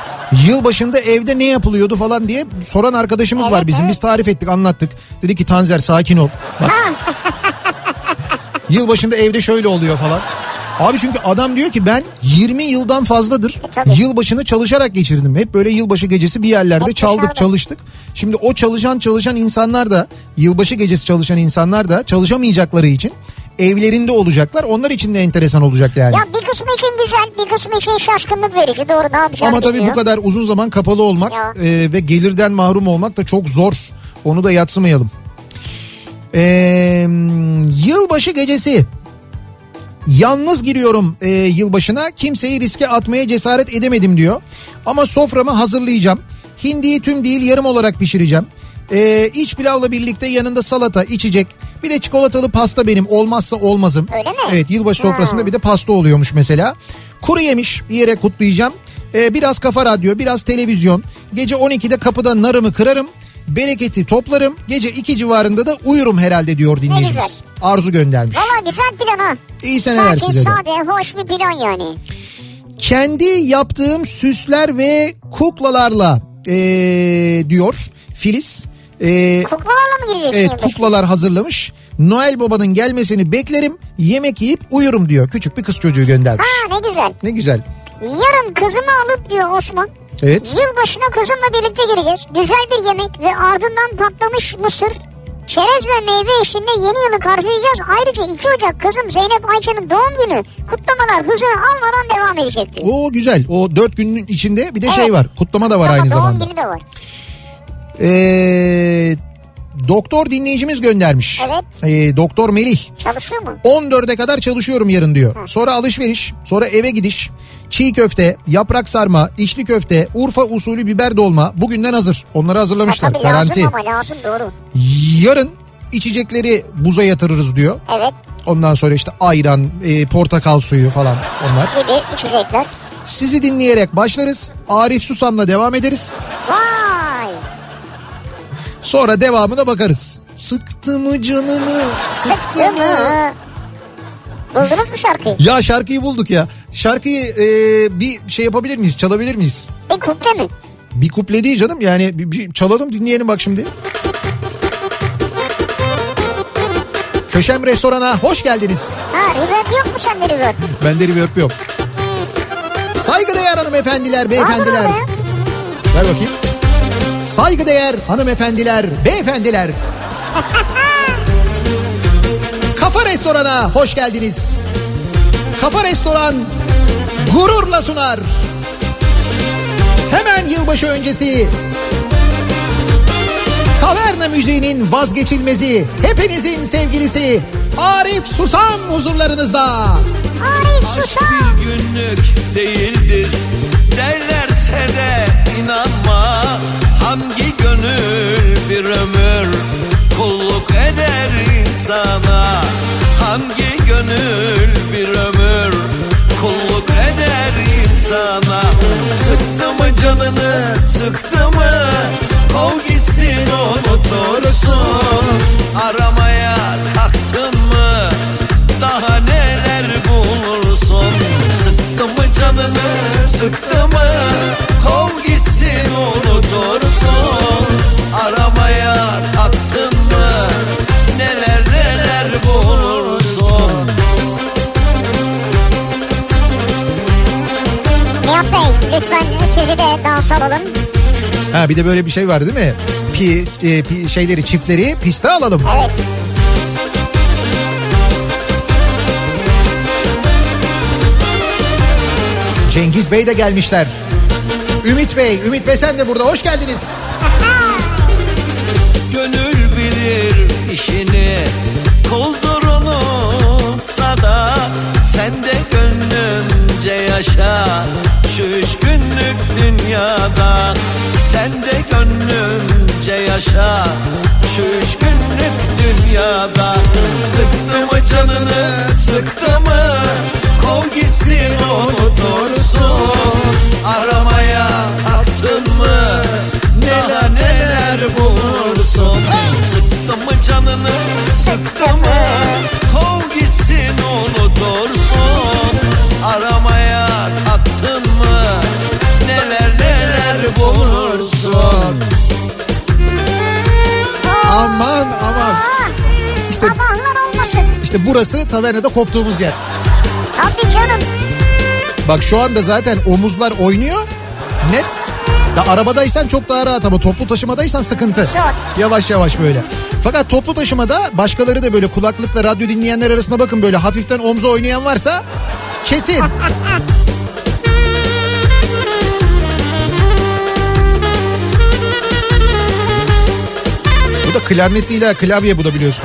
yıl başında evde ne yapılıyordu falan diye soran arkadaşımız var bizim. Biz tarif ettik anlattık. Dedi ki Tanzer sakin ol. Bak. yıl başında evde şöyle oluyor falan. Abi çünkü adam diyor ki ben 20 yıldan fazladır yılbaşını çalışarak geçirdim. Hep böyle yılbaşı gecesi bir yerlerde çaldık çalıştık. Şimdi o çalışan çalışan insanlar da yılbaşı gecesi çalışan insanlar da çalışamayacakları için evlerinde olacaklar. Onlar için de enteresan olacak yani. Ya bir kısmı için güzel bir kısmı için şaşkınlık verici doğru ne yapacağını Ama tabii bilmiyor. bu kadar uzun zaman kapalı olmak Ya. e, ve gelirden mahrum olmak da çok zor. Onu da yatsımayalım. E, yılbaşı gecesi yalnız giriyorum e, yılbaşına kimseyi riske atmaya cesaret edemedim diyor. Ama soframı hazırlayacağım. Hindiyi tüm değil yarım olarak pişireceğim. E, iç pilavla birlikte yanında salata, içecek. Bir de çikolatalı pasta benim olmazsa olmazım. Öyle mi? Evet yılbaşı Ha. sofrasında bir de pasta oluyormuş mesela. Kuru yemiş bir yere kutlayacağım. Ee, biraz kafa radyo, biraz televizyon. Gece 12'de kapıda narımı kırarım. Bereketi toplarım. Gece 2 civarında da uyurum herhalde diyor dinleyicimiz. Arzu göndermiş. Valla güzel plan ha. İyi seneler Sakin, size de. sade, hoş bir plan yani. Kendi yaptığım süsler ve kuklalarla ee, diyor Filiz. Ee, Kuklalarla mı gireceksin Evet yılbaşına? kuklalar hazırlamış. Noel babanın gelmesini beklerim. Yemek yiyip uyurum diyor. Küçük bir kız çocuğu göndermiş. Ha ne güzel. Ne güzel. Yarın kızımı alıp diyor Osman. Evet. Yılbaşına kızımla birlikte gireceğiz. Güzel bir yemek ve ardından patlamış mısır, çerez ve meyve eşliğinde yeni yılı karşılayacağız. Ayrıca 2 Ocak kızım Zeynep Ayça'nın doğum günü kutlamalar hızını almadan devam edecek diyor. O güzel. O dört günün içinde bir de şey Evet. var. Kutlama da var Ama aynı doğum zamanda. günü de var. Ee, doktor dinleyicimiz göndermiş. Evet. Ee, doktor Melih. Çalışıyor mu? 14'e kadar çalışıyorum yarın diyor. Sonra alışveriş, sonra eve gidiş, çiğ köfte, yaprak sarma, içli köfte, Urfa usulü biber dolma bugünden hazır. Onları hazırlamışlar. Tabii Garanti. lazım ama lazım doğru. Yarın içecekleri buza yatırırız diyor. Evet Ondan sonra işte ayran, e, portakal suyu falan onlar. gibi içecekler. Sizi dinleyerek başlarız. Arif Susam'la devam ederiz. Vay. Sonra devamına bakarız. Sıktı mı canını, sıktı mı? Buldunuz mu şarkıyı? Ya şarkıyı bulduk ya. Şarkıyı e, bir şey yapabilir miyiz? Çalabilir miyiz? Bir kuple mi? Bir kuple değil canım. Yani bir, bir çalalım dinleyelim bak şimdi. Köşem Restoran'a hoş geldiniz. Ha reverb yok mu sende reverb? Bende reverb yok. Saygıdeğer hanımefendiler, beyefendiler. Ver bakayım. Saygıdeğer hanımefendiler, beyefendiler. Kafa Restoran'a hoş geldiniz. Kafa Restoran gururla sunar. Hemen yılbaşı öncesi Taverna müziğinin vazgeçilmezi, hepinizin sevgilisi Arif Susam huzurlarınızda. Arif Susam. günlük değildir derler dese de inanma. Hangi gönül bir ömür kulluk eder insana? Hangi gönül bir ömür kulluk eder insana? Sıktı mı canını sıktı mı? Kov gitsin unutursun Aramaya kalktın mı? Daha neler bulursun? Sıktı mı canını sıktı mı Kov gitsin unutursun Aramaya kalktın mı Neler neler bulursun Nihat Bey lütfen sizi de dans alalım. Ha bir de böyle bir şey var değil mi? Pi, e, pi- şeyleri çiftleri piste alalım. Evet. Cengiz Bey de gelmişler. Ümit Bey, Ümit Bey sen de burada hoş geldiniz. Gönül bilir işini Kuldur unutsa da Sen de gönlünce yaşa Şu üç günlük dünyada Sen de gönlünce yaşa Şu üç günlük dünyada Sıktı mı canını sıktı mı Kov gitsin unutursun Aramaya kalktın mı? Neler neler bulursun? Sıktı mı canını sıktı mı? Kov gitsin unutursun Aramaya kalktın mı? Neler neler bulursun? Aman aman. İşte, Sabahlar olmasın. işte burası tavernada koptuğumuz yer. Tabii canım. Bak şu anda zaten omuzlar oynuyor. Net. Ya arabadaysan çok daha rahat ama toplu taşımadaysan sıkıntı. Yavaş yavaş böyle. Fakat toplu taşımada başkaları da böyle kulaklıkla radyo dinleyenler arasında bakın böyle hafiften omzu oynayan varsa kesin. bu da klarnet değil ha klavye bu da biliyorsun.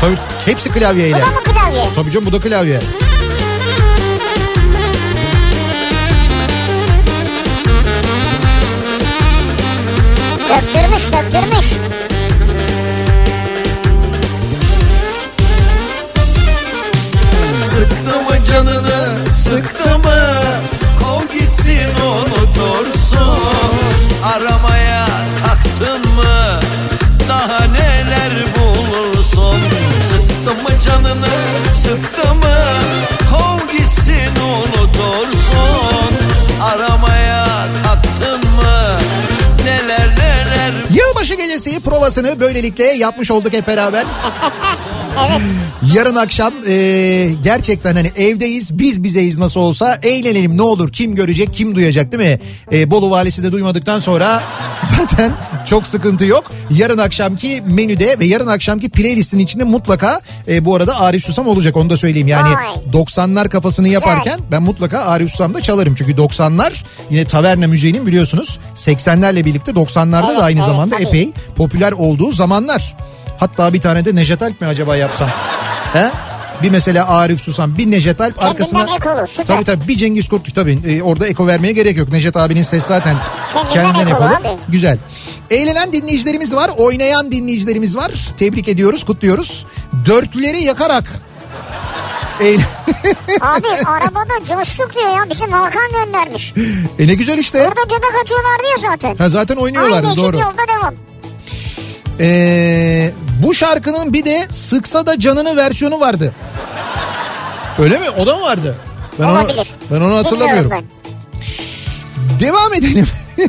Tabii hepsi klavyeyle. Bu da mı klavye? Tabii canım bu da klavye. Döktürmüş döktürmüş. Sıktı mı canını sıktı mı? Kov gitsin unutursun Aramaya kalktın mı? Daha neler bulursun? Sıktı mı canını sıktı mı Gecesi provasını böylelikle yapmış olduk hep beraber. evet. Yarın akşam e, gerçekten hani evdeyiz biz bizeyiz nasıl olsa eğlenelim ne olur kim görecek kim duyacak değil mi? E, Bolu valisi de duymadıktan sonra zaten çok sıkıntı yok. Yarın akşamki menüde ve yarın akşamki playlistin içinde mutlaka e, bu arada Arif Susam olacak onu da söyleyeyim. Yani Vay. 90'lar kafasını yaparken ben mutlaka Arif Susam'da çalarım. Çünkü 90'lar yine taverna müziğinin biliyorsunuz 80'lerle birlikte 90'larda Evet, da aynı evet, zamanda tabii. epey popüler olduğu zamanlar. Hatta bir tane de Nejat Alp mi acaba yapsam? He? Bir mesela Arif Susam, bir Nejat Alp arkasına... ek olur, süper. Tabii tabii bir Cengiz Kurtluk tabii. Ee, orada eko vermeye gerek yok. Nejat abinin ses zaten Kendinden kendinden ekolu ekolu. Güzel. Eğlenen dinleyicilerimiz var, oynayan dinleyicilerimiz var. Tebrik ediyoruz, kutluyoruz. Dörtlüleri yakarak... Eğlen... Abi arabada coştuk diyor ya bizim Hakan göndermiş. e ne güzel işte. Orada göbek atıyorlardı ya zaten. Ha zaten oynuyorlardı Aynı doğru. ekip yolda devam. Ee, bu şarkının bir de Sıksa da Canını versiyonu vardı. Öyle mi? O da mı vardı? Ben onu, Olabilir. ben onu hatırlamıyorum. Devam edelim.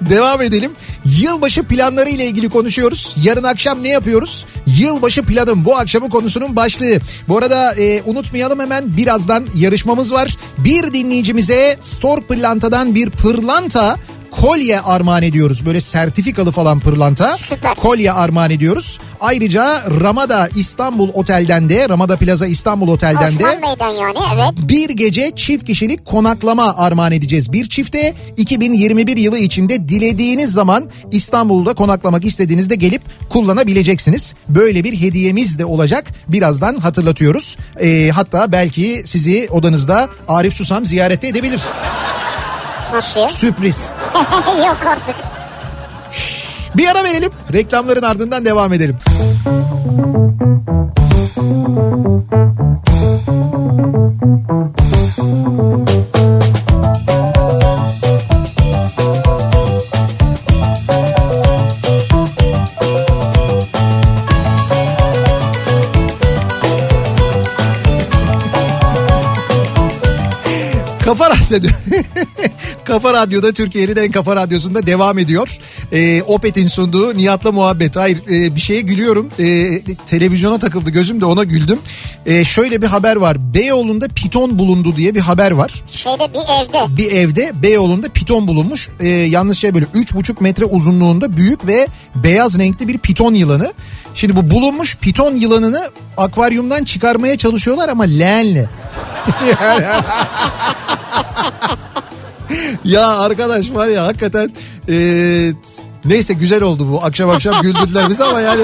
Devam edelim. Yılbaşı planları ile ilgili konuşuyoruz. Yarın akşam ne yapıyoruz? Yılbaşı planım bu akşamın konusunun başlığı. Bu arada e, unutmayalım hemen birazdan yarışmamız var. Bir dinleyicimize Stork Pırlanta'dan bir pırlanta kolye armağan ediyoruz. Böyle sertifikalı falan pırlanta. Kolye armağan ediyoruz. Ayrıca Ramada İstanbul Otel'den de Ramada Plaza İstanbul Otel'den de Osman Bey'den yani evet. bir gece çift kişilik konaklama armağan edeceğiz. Bir çifte 2021 yılı içinde dilediğiniz zaman İstanbul'da konaklamak istediğinizde gelip kullanabileceksiniz. Böyle bir hediyemiz de olacak. Birazdan hatırlatıyoruz. Ee, hatta belki sizi odanızda Arif Susam ziyarette edebilir. Nasıl ya? Sürpriz. Yok artık. Bir ara verelim. Reklamların ardından devam edelim. Kafa Radyo'da Kafa Radyo'da Türkiye'nin en kafa radyosunda devam ediyor. Ee, Opet'in sunduğu Nihat'la muhabbet. Hayır e, bir şeye gülüyorum. Ee, televizyona takıldı gözüm de ona güldüm. Ee, şöyle bir haber var. Beyoğlu'nda piton bulundu diye bir haber var. Şeyde bir evde. Bir evde Beyoğlu'nda piton bulunmuş. Ee, yalnız şey böyle 3,5 metre uzunluğunda büyük ve beyaz renkli bir piton yılanı. Şimdi bu bulunmuş piton yılanını akvaryumdan çıkarmaya çalışıyorlar ama leğenle. Ya arkadaş var ya hakikaten eee, neyse güzel oldu bu akşam akşam güldürdüler bizi ama yani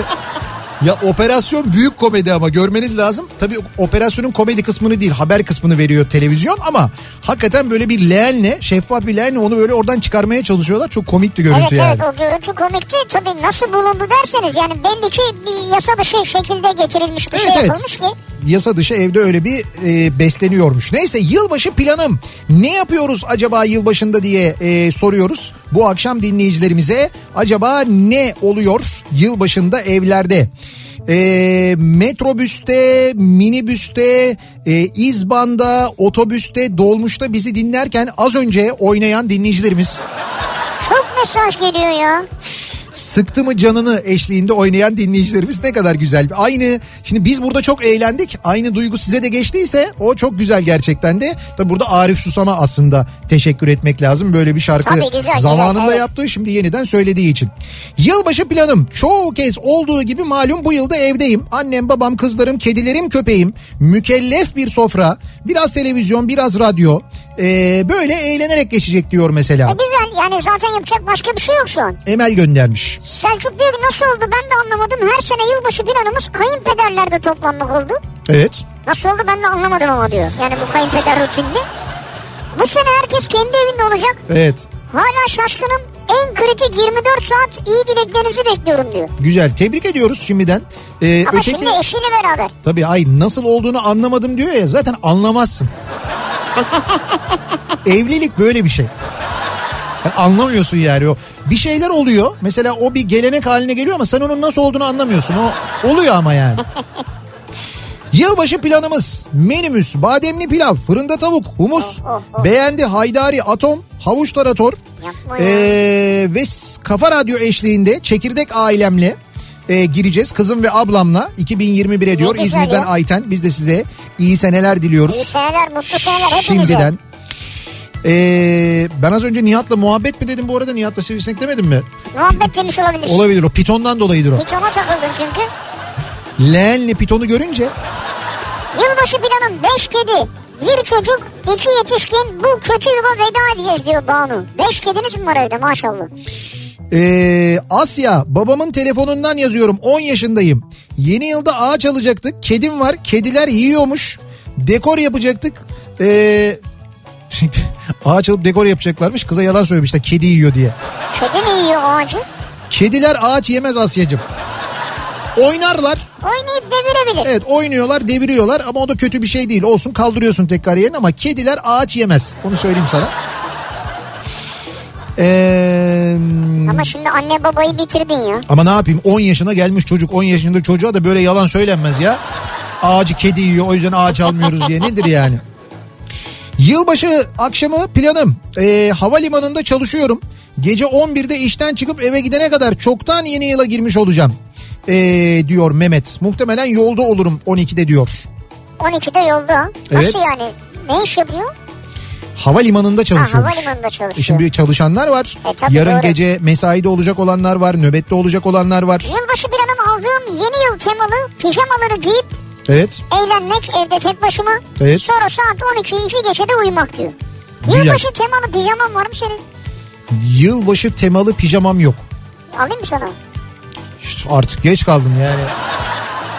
ya operasyon büyük komedi ama görmeniz lazım. Tabii operasyonun komedi kısmını değil haber kısmını veriyor televizyon ama hakikaten böyle bir leğenle şeffaf bir leğenle onu böyle oradan çıkarmaya çalışıyorlar. Çok komikti görüntü evet yani. evet o görüntü komikti. Tabii nasıl bulundu derseniz yani belli ki bir yasa dışı şekilde getirilmiş bir Evet, şey evet. yapılmış ki. Yasa dışı evde öyle bir e, besleniyormuş. Neyse yılbaşı planım. Ne yapıyoruz acaba yılbaşında diye e, soruyoruz. Bu akşam dinleyicilerimize acaba ne oluyor yılbaşında evlerde? E, metrobüste, minibüste, e, İzban'da, otobüste, dolmuşta bizi dinlerken az önce oynayan dinleyicilerimiz Çok mesaj geliyor ya. Sıktı mı canını eşliğinde oynayan dinleyicilerimiz ne kadar güzel. Aynı şimdi biz burada çok eğlendik. Aynı duygu size de geçtiyse o çok güzel gerçekten de. Tabi burada Arif Susam'a aslında teşekkür etmek lazım. Böyle bir şarkı Tabii, güzel, zamanında güzel, evet. yaptığı şimdi yeniden söylediği için. Yılbaşı planım çoğu kez olduğu gibi malum bu yılda evdeyim. Annem, babam, kızlarım, kedilerim, köpeğim. Mükellef bir sofra, biraz televizyon, biraz radyo. Ee, böyle eğlenerek geçecek diyor mesela. E güzel yani zaten yapacak başka bir şey yok şu an. Emel göndermiş. Selçuk diyor ki nasıl oldu ben de anlamadım. Her sene yılbaşı planımız kayınpederlerde toplanmak oldu. Evet. Nasıl oldu ben de anlamadım ama diyor. Yani bu kayınpeder rutinli. Bu sene herkes kendi evinde olacak. Evet. Hala şaşkınım. En kritik 24 saat iyi dileklerinizi bekliyorum diyor. Güzel. Tebrik ediyoruz şimdiden. Ee, Ama öteki... şimdi eşiyle beraber. Tabii ay nasıl olduğunu anlamadım diyor ya zaten anlamazsın. Evlilik böyle bir şey. Yani anlamıyorsun yani o. Bir şeyler oluyor. Mesela o bir gelenek haline geliyor ama sen onun nasıl olduğunu anlamıyorsun. O oluyor ama yani. Yılbaşı planımız menümüz bademli pilav, fırında tavuk, humus, beğendi haydari, atom, havuç tarator ee, ve kafa radyo eşliğinde çekirdek ailemle e, gireceğiz. Kızım ve ablamla 2021'e diyor güzel İzmir'den ya. Ayten. Biz de size iyi seneler diliyoruz. İyi seneler, mutlu seneler hepinize. Şimdiden. Ee, ben az önce Nihat'la muhabbet mi dedim bu arada Nihat'la sivrisinek demedim mi? Muhabbet demiş olabilir. Olabilir o pitondan dolayıdır o. Hiç ona takıldın çünkü. Leğenle pitonu görünce Yılbaşı planım 5 kedi, bir çocuk, iki yetişkin bu kötü yıla veda edeceğiz diyor Banu. 5 kediniz mi var evde maşallah? Ee, Asya babamın telefonundan yazıyorum 10 yaşındayım. Yeni yılda ağaç alacaktık. Kedim var. Kediler yiyormuş. Dekor yapacaktık. Ee, şimdi ağaç alıp dekor yapacaklarmış. Kıza yalan söylemişler kedi yiyor diye. Kedi mi yiyor ağacı? Kediler ağaç yemez Asya'cığım. Oynarlar. Oynayıp devirebilir. Evet oynuyorlar deviriyorlar ama o da kötü bir şey değil. Olsun kaldırıyorsun tekrar yerine ama kediler ağaç yemez. Onu söyleyeyim sana. Ee, Ama şimdi anne babayı bitirdin ya. ama ne yapayım 10 yaşına gelmiş çocuk 10 yaşında çocuğa da böyle yalan söylenmez ya. Ağacı kedi yiyor o yüzden ağaç almıyoruz diye nedir yani? Yılbaşı akşamı planım. Ee, havalimanında çalışıyorum. Gece 11'de işten çıkıp eve gidene kadar çoktan yeni yıla girmiş olacağım. Ee, diyor Mehmet. Muhtemelen yolda olurum 12'de diyor. 12'de yolda. Evet. Nasıl yani? Ne iş yapıyor? Havalimanında çalışıyormuş. havalimanında çalışıyor. Şimdi çalışanlar var. E, tabii Yarın doğru. gece mesaide olacak olanlar var. Nöbette olacak olanlar var. Yılbaşı planım aldığım yeni yıl temalı pijamaları giyip Evet. eğlenmek evde tek başıma. Evet. Sonra saat 12 2 geçede uyumak diyor. Güzel. Yılbaşı temalı pijaman var mı senin? Yılbaşı temalı pijamam yok. Alayım mı sana? İşte artık geç kaldım yani.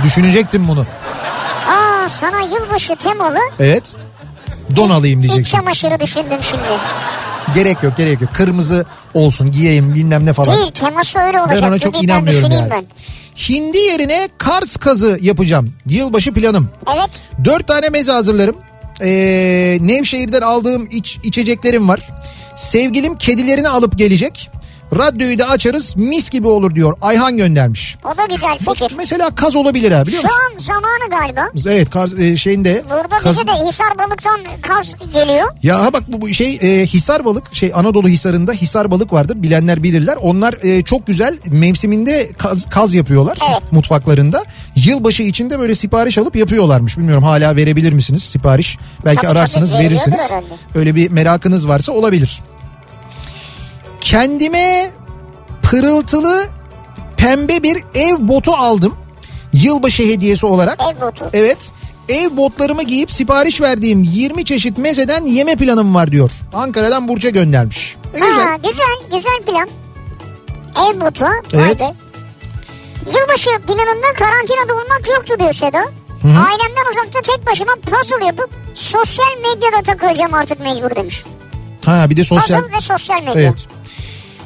Düşünecektim bunu. Aa sana yılbaşı temalı Evet. Don alayım iç diyeceksin. çamaşırı düşündüm şimdi. Gerek yok gerek yok. Kırmızı olsun giyeyim bilmem ne falan. Değil teması öyle olacak. Ben ona çok Bir inanmıyorum yani. Hindi yerine Kars kazı yapacağım. Yılbaşı planım. Evet. Dört tane meze hazırlarım. Ee, Nevşehir'den aldığım iç, içeceklerim var. Sevgilim kedilerini alıp gelecek. Radyoyu da açarız mis gibi olur diyor. Ayhan göndermiş. O da güzel Bak fikir. mesela kaz olabilir ha biliyor Şu musun? an zamanı galiba. Evet kaz e, şeyinde. Burada kaz- bize de Hisar balıktan kaz geliyor. Ya ha bak bu, bu şey e, Hisar balık şey Anadolu Hisarı'nda Hisar balık vardır bilenler bilirler. Onlar e, çok güzel mevsiminde kaz, kaz yapıyorlar mutfaklarında. Yılbaşı içinde böyle sipariş alıp yapıyorlarmış. Bilmiyorum hala verebilir misiniz sipariş? Belki Tabii, ararsınız tabii, verirsiniz. Öyle bir merakınız varsa olabilir. Kendime pırıltılı pembe bir ev botu aldım. Yılbaşı hediyesi olarak. Ev botu. Evet. Ev botlarımı giyip sipariş verdiğim 20 çeşit mezeden yeme planım var diyor. Ankara'dan Burç'a göndermiş. E, güzel. Ha, güzel güzel plan. Ev botu. Evet. be. Yılbaşı planında karantinada olmak yoktu diyor Seda. hı. Ailemden uzakta tek başıma puzzle yapıp sosyal medyada takılacağım artık mecbur demiş. Ha bir de sosyal. Puzzle ve sosyal medya. Evet.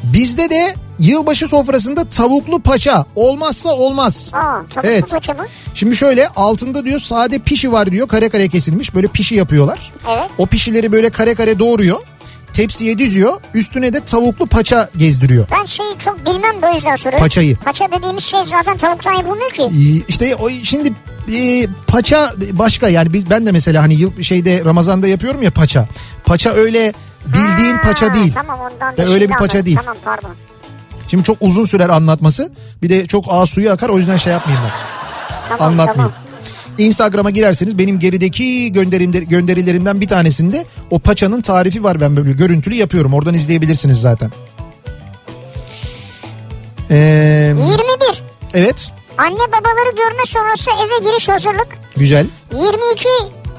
Bizde de yılbaşı sofrasında tavuklu paça olmazsa olmaz. Aa, tavuklu Evet. paça mı? Şimdi şöyle altında diyor sade pişi var diyor kare kare kesilmiş böyle pişi yapıyorlar. Evet. O pişileri böyle kare kare doğruyor. Tepsiye diziyor üstüne de tavuklu paça gezdiriyor. Ben şeyi çok bilmem de o yüzden soruyorum. Paçayı. Paça dediğimiz şey zaten tavuktan yapılmıyor ki. Ee, İşte o şimdi e, paça başka yani ben de mesela hani yıl şeyde Ramazan'da yapıyorum ya paça. Paça öyle bildiğin paça değil. Tamam ondan Ya da öyle şimdi bir paça anladım. değil. Tamam pardon. Şimdi çok uzun sürer anlatması. Bir de çok ağız suyu akar o yüzden şey yapmayayım ben. Tamam Anlatmayayım. tamam. Instagram'a girerseniz benim gerideki gönderimler, gönderilerimden bir tanesinde o paçanın tarifi var ben böyle görüntülü yapıyorum. Oradan izleyebilirsiniz zaten. Ee, 21. evet Anne babaları görme sonrası eve giriş hazırlık. güzel. 22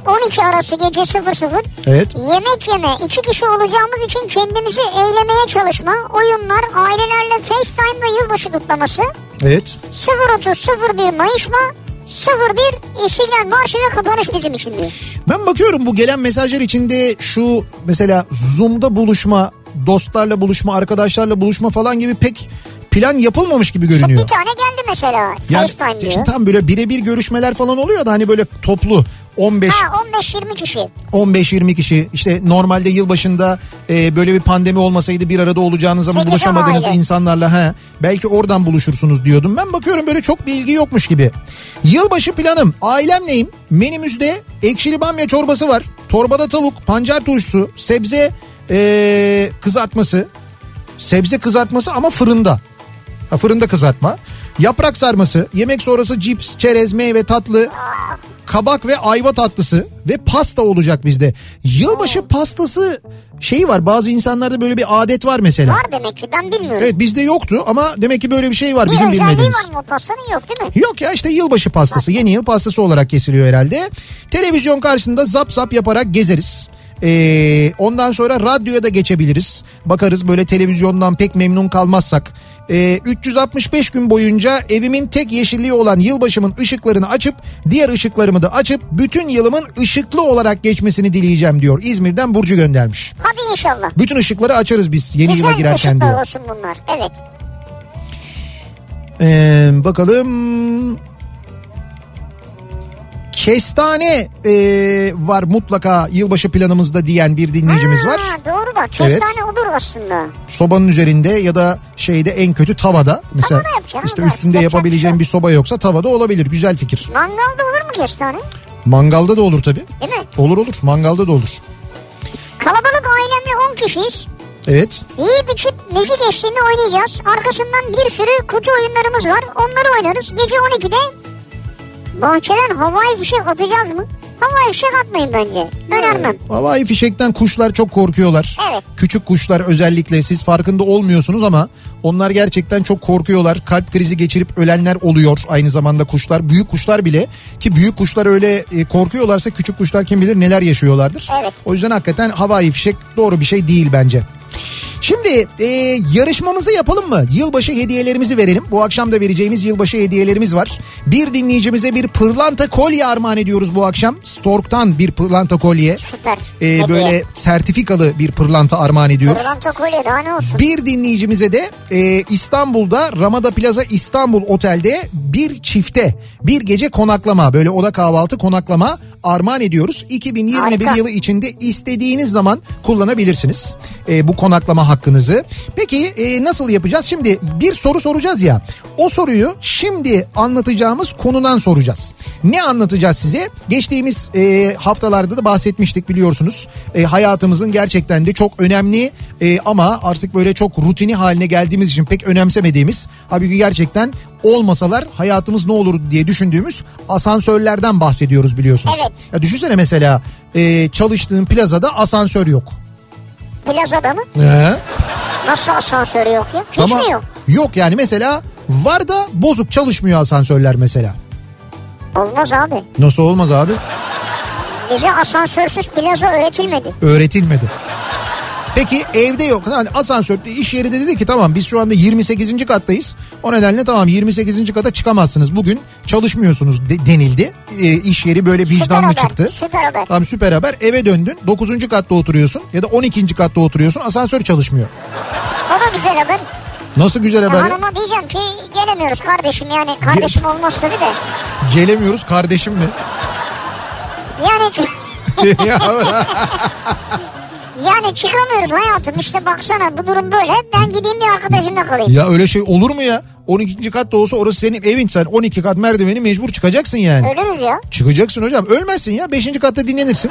12 arası gece 00. Evet. Yemek yeme. iki kişi olacağımız için kendimizi eylemeye çalışma. Oyunlar, ailelerle FaceTime ve yılbaşı kutlaması. Evet. 030 01 mayışma. 01 İstiklal Marşı ve kapanış bizim için diyor. Ben bakıyorum bu gelen mesajlar içinde şu mesela Zoom'da buluşma, dostlarla buluşma, arkadaşlarla buluşma falan gibi pek plan yapılmamış gibi görünüyor. Bir tane geldi mesela. Yani FaceTime diyor. işte tam böyle birebir görüşmeler falan oluyor da hani böyle toplu 15 Ha 15-20 kişi. 15-20 kişi işte normalde yılbaşında e, böyle bir pandemi olmasaydı bir arada olacağınız zaman buluşamadığınız aile. insanlarla he, belki oradan buluşursunuz diyordum. Ben bakıyorum böyle çok bilgi yokmuş gibi. Yılbaşı planım ailemleyim menümüzde ekşili bamya çorbası var. Torbada tavuk, pancar turşusu, sebze e, kızartması. Sebze kızartması ama fırında. Ha, fırında kızartma. Yaprak sarması, yemek sonrası cips, çerez, meyve, tatlı, kabak ve ayva tatlısı ve pasta olacak bizde. Yılbaşı pastası şeyi var. Bazı insanlarda böyle bir adet var mesela. Var demek ki ben bilmiyorum. Evet bizde yoktu ama demek ki böyle bir şey var bir bizim bilmediğimiz. var mı pastanın yok değil mi? Yok ya işte yılbaşı pastası yeni yıl pastası olarak kesiliyor herhalde. Televizyon karşısında zap zap yaparak gezeriz. Ee, ondan sonra radyoya da geçebiliriz. Bakarız böyle televizyondan pek memnun kalmazsak. Ee, 365 gün boyunca evimin tek yeşilliği olan yılbaşımın ışıklarını açıp diğer ışıklarımı da açıp bütün yılımın ışıklı olarak geçmesini dileyeceğim diyor. İzmir'den Burcu göndermiş. Hadi inşallah. Bütün ışıkları açarız biz yeni yıla Güzel girerken ışıklar diyor. olsun bunlar. Evet. Ee, bakalım. Kestane e, var mutlaka yılbaşı planımızda diyen bir dinleyicimiz var. Ha, doğru bak. Kestane olur aslında. Sobanın üzerinde ya da şeyde en kötü tavada. Mesela Tavada yapacaksın işte ama üstünde yapacak yapabileceğin bir bir soba yoksa tavada olabilir. Güzel fikir. Mangalda olur mu kestane? Mangalda da olur tabii. Değil mi? Olur olur. Mangalda da olur. Kalabalık ailemle 10 kişiyiz. Evet. İyi biçip müzik eşliğinde oynayacağız. Arkasından bir sürü kutu oyunlarımız var. Onları oynarız. Gece 12'de bahçeden havai fişek atacağız mı? Havai fişek atmayın bence. Önermem. Havai fişekten kuşlar çok korkuyorlar. Evet. Küçük kuşlar özellikle siz farkında olmuyorsunuz ama onlar gerçekten çok korkuyorlar. Kalp krizi geçirip ölenler oluyor aynı zamanda kuşlar. Büyük kuşlar bile ki büyük kuşlar öyle e, korkuyorlarsa küçük kuşlar kim bilir neler yaşıyorlardır. Evet. O yüzden hakikaten havai fişek doğru bir şey değil bence. Şimdi e, yarışmamızı yapalım mı? Yılbaşı hediyelerimizi verelim. Bu akşam da vereceğimiz yılbaşı hediyelerimiz var. Bir dinleyicimize bir pırlanta kolye armağan ediyoruz bu akşam. Stork'tan bir pırlanta kolye. Süper. E, Hediye. böyle sertifikalı bir pırlanta armağan ediyoruz. Pırlanta kolye daha ne olsun? Bir dinleyicimize de e, İstanbul'da Ramada Plaza İstanbul Otel'de bir çifte bir gece konaklama böyle oda kahvaltı konaklama armağan ediyoruz. 2021 Harika. yılı içinde istediğiniz zaman kullanabilirsiniz e, bu konaklama hakkınızı. Peki e, nasıl yapacağız? Şimdi bir soru soracağız ya o soruyu şimdi anlatacağımız konudan soracağız. Ne anlatacağız size? Geçtiğimiz e, haftalarda da bahsetmiştik biliyorsunuz. E, hayatımızın gerçekten de çok önemli e, ama artık böyle çok rutini haline geldiğimiz için pek önemsemediğimiz halbuki gerçekten olmasalar hayatımız ne olur diye düşündüğümüz asansörlerden bahsediyoruz biliyorsunuz. Evet. Ya düşünsene mesela e, çalıştığın plazada asansör yok. Plazada mı? He? Nasıl asansörü yok ya? Hiç Tamam. mi yok? Yok yani mesela var da bozuk çalışmıyor asansörler mesela. Olmaz abi. Nasıl olmaz abi? Bize asansörsüz plaza öğretilmedi. Öğretilmedi. Peki evde yok. Yani asansör iş yeri de dedi ki tamam biz şu anda 28. kattayız. O nedenle tamam 28. kata çıkamazsınız. Bugün çalışmıyorsunuz de- denildi. E, iş yeri böyle vicdanlı süper haber. çıktı. Süper haber. Tamam süper haber. Eve döndün. 9. katta oturuyorsun ya da 12. katta oturuyorsun. Asansör çalışmıyor. O da güzel haber. Nasıl güzel haber? ya? Hanıma diyeceğim ki gelemiyoruz kardeşim yani. Kardeşim olmaz tabii de. Gelemiyoruz kardeşim mi? Yani Ya, yani çıkamıyoruz hayatım. İşte baksana bu durum böyle. Ben gideyim bir arkadaşımla kalayım. ya öyle şey olur mu ya? 12. katta olsa orası senin evin sen 12 kat merdiveni mecbur çıkacaksın yani. Ölürüz ya. Çıkacaksın hocam. Ölmezsin ya. Beşinci katta dinlenirsin.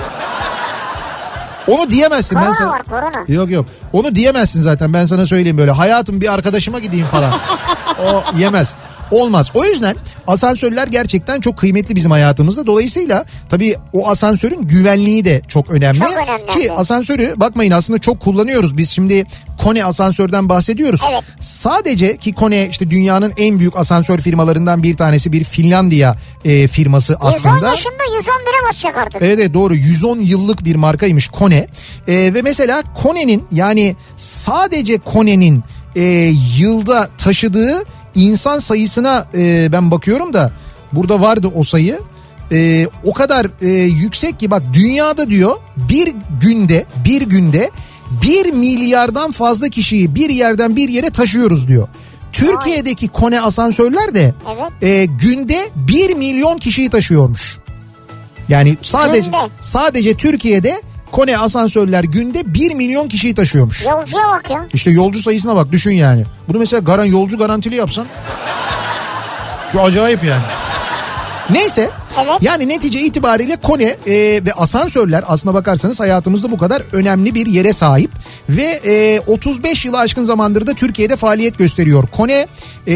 Onu diyemezsin. ben Korona sana... var korona. Yok yok. Onu diyemezsin zaten. Ben sana söyleyeyim böyle. Hayatım bir arkadaşıma gideyim falan. o yemez. Olmaz. O yüzden asansörler gerçekten çok kıymetli bizim hayatımızda. Dolayısıyla tabii o asansörün güvenliği de çok önemli. Çok önemli. Ki asansörü bakmayın aslında çok kullanıyoruz. Biz şimdi Kone asansörden bahsediyoruz. Evet. Sadece ki Kone işte dünyanın en büyük asansör firmalarından bir tanesi bir Finlandiya e, firması 110 aslında. yaşında 111'e basacak artık. Evet evet, doğru 110 yıllık bir markaymış Kone Ee, ve mesela Kone'nin yani sadece Kone'nin e, yılda taşıdığı insan sayısına e, ben bakıyorum da burada vardı o sayı E, o kadar e, yüksek ki bak dünyada diyor bir günde bir günde 1 milyardan fazla kişiyi bir yerden bir yere taşıyoruz diyor. Türkiye'deki Kone asansörler de Evet. e, günde 1 milyon kişiyi taşıyormuş. Yani sadece Günde. sadece Türkiye'de Kone asansörler günde 1 milyon kişiyi taşıyormuş. Yolcuya bak ya. İşte yolcu sayısına bak düşün yani. Bunu mesela garan yolcu garantili yapsan. Şu acayip yani. Neyse yani netice itibariyle Kone e, ve asansörler aslına bakarsanız hayatımızda bu kadar önemli bir yere sahip. Ve e, 35 yılı aşkın zamandır da Türkiye'de faaliyet gösteriyor Kone e,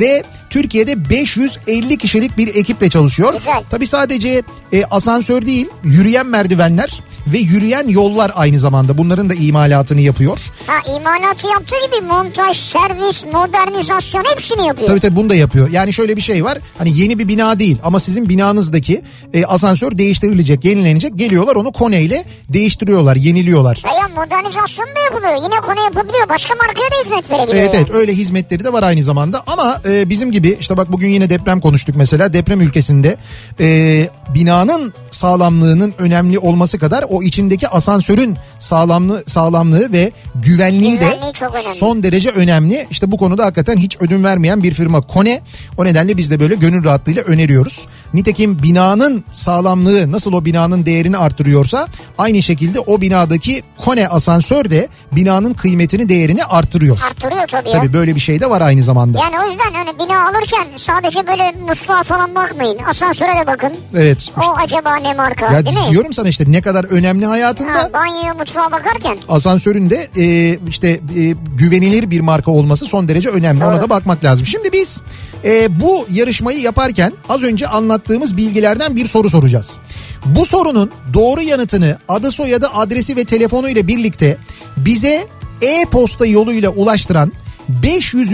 ve Türkiye'de 550 kişilik bir ekiple çalışıyor. Güzel. Tabi sadece e, asansör değil yürüyen merdivenler ve yürüyen yollar aynı zamanda bunların da imalatını yapıyor. Ha imalatı yaptığı gibi montaj, servis, modernizasyon hepsini yapıyor. Tabii tabii bunu da yapıyor. Yani şöyle bir şey var. Hani yeni bir bina değil ama sizin binanızdaki e, asansör değiştirilecek, yenilenecek. Geliyorlar onu Kone ile değiştiriyorlar, yeniliyorlar. Veya modernizasyon da yapılıyor. Yine konu yapabiliyor. Başka markaya da hizmet verebiliyor. Evet yani. evet öyle hizmetleri de var aynı zamanda ama e, bizim gibi işte bak bugün yine deprem konuştuk mesela deprem ülkesinde e, binanın sağlamlığının önemli olması kadar o içindeki asansörün sağlamlığı sağlamlığı ve güvenliği, de Güvenliği çok önemli. son derece önemli. İşte bu konuda hakikaten hiç ödün vermeyen bir firma Kone. O nedenle biz de böyle gönül rahatlığıyla öneriyoruz. Nitekim binanın sağlamlığı nasıl o binanın değerini artırıyorsa aynı şekilde o binadaki Kone asansör de binanın kıymetini değerini artırıyor. Arttırıyor tabii, Tabii ya. böyle bir şey de var aynı zamanda. Yani o yüzden hani bina alırken sadece böyle musluğa falan bakmayın. Asansöre de bakın. Evet. O acaba ne marka Ya değil mi? diyorum sana işte ne kadar önemli hayatında Ha, banyoya mutfağa bakarken. asansörün de e, işte e, güvenilir bir marka olması son derece önemli. Ona da bakmak lazım. Şimdi biz e, bu yarışmayı yaparken az önce anlattığımız bilgilerden bir soru soracağız. Bu sorunun doğru yanıtını adı soyadı adresi ve telefonu ile birlikte bize e-posta yoluyla ulaştıran 500.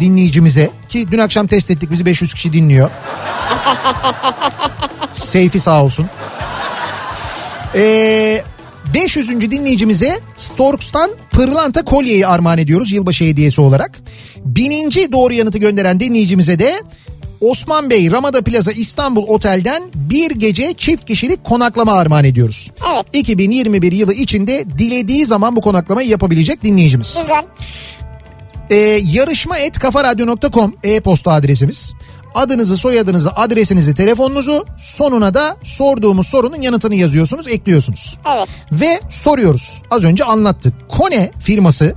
dinleyicimize ki dün akşam test ettik bizi 500 kişi dinliyor. Seyfi sağ olsun. Ee, 500. dinleyicimize Storks'tan pırlanta kolyeyi armağan ediyoruz yılbaşı hediyesi olarak. Bininci doğru yanıtı gönderen dinleyicimize de Osman Bey Ramada Plaza İstanbul Otel'den bir gece çift kişilik konaklama armağan ediyoruz. Evet. 2021 yılı içinde dilediği zaman bu konaklamayı yapabilecek dinleyicimiz. Güzel. Ee, yarışma et kafaradyo.com e-posta adresimiz. Adınızı, soyadınızı, adresinizi, telefonunuzu sonuna da sorduğumuz sorunun yanıtını yazıyorsunuz, ekliyorsunuz. Evet. Ve soruyoruz. Az önce anlattık. Kone firması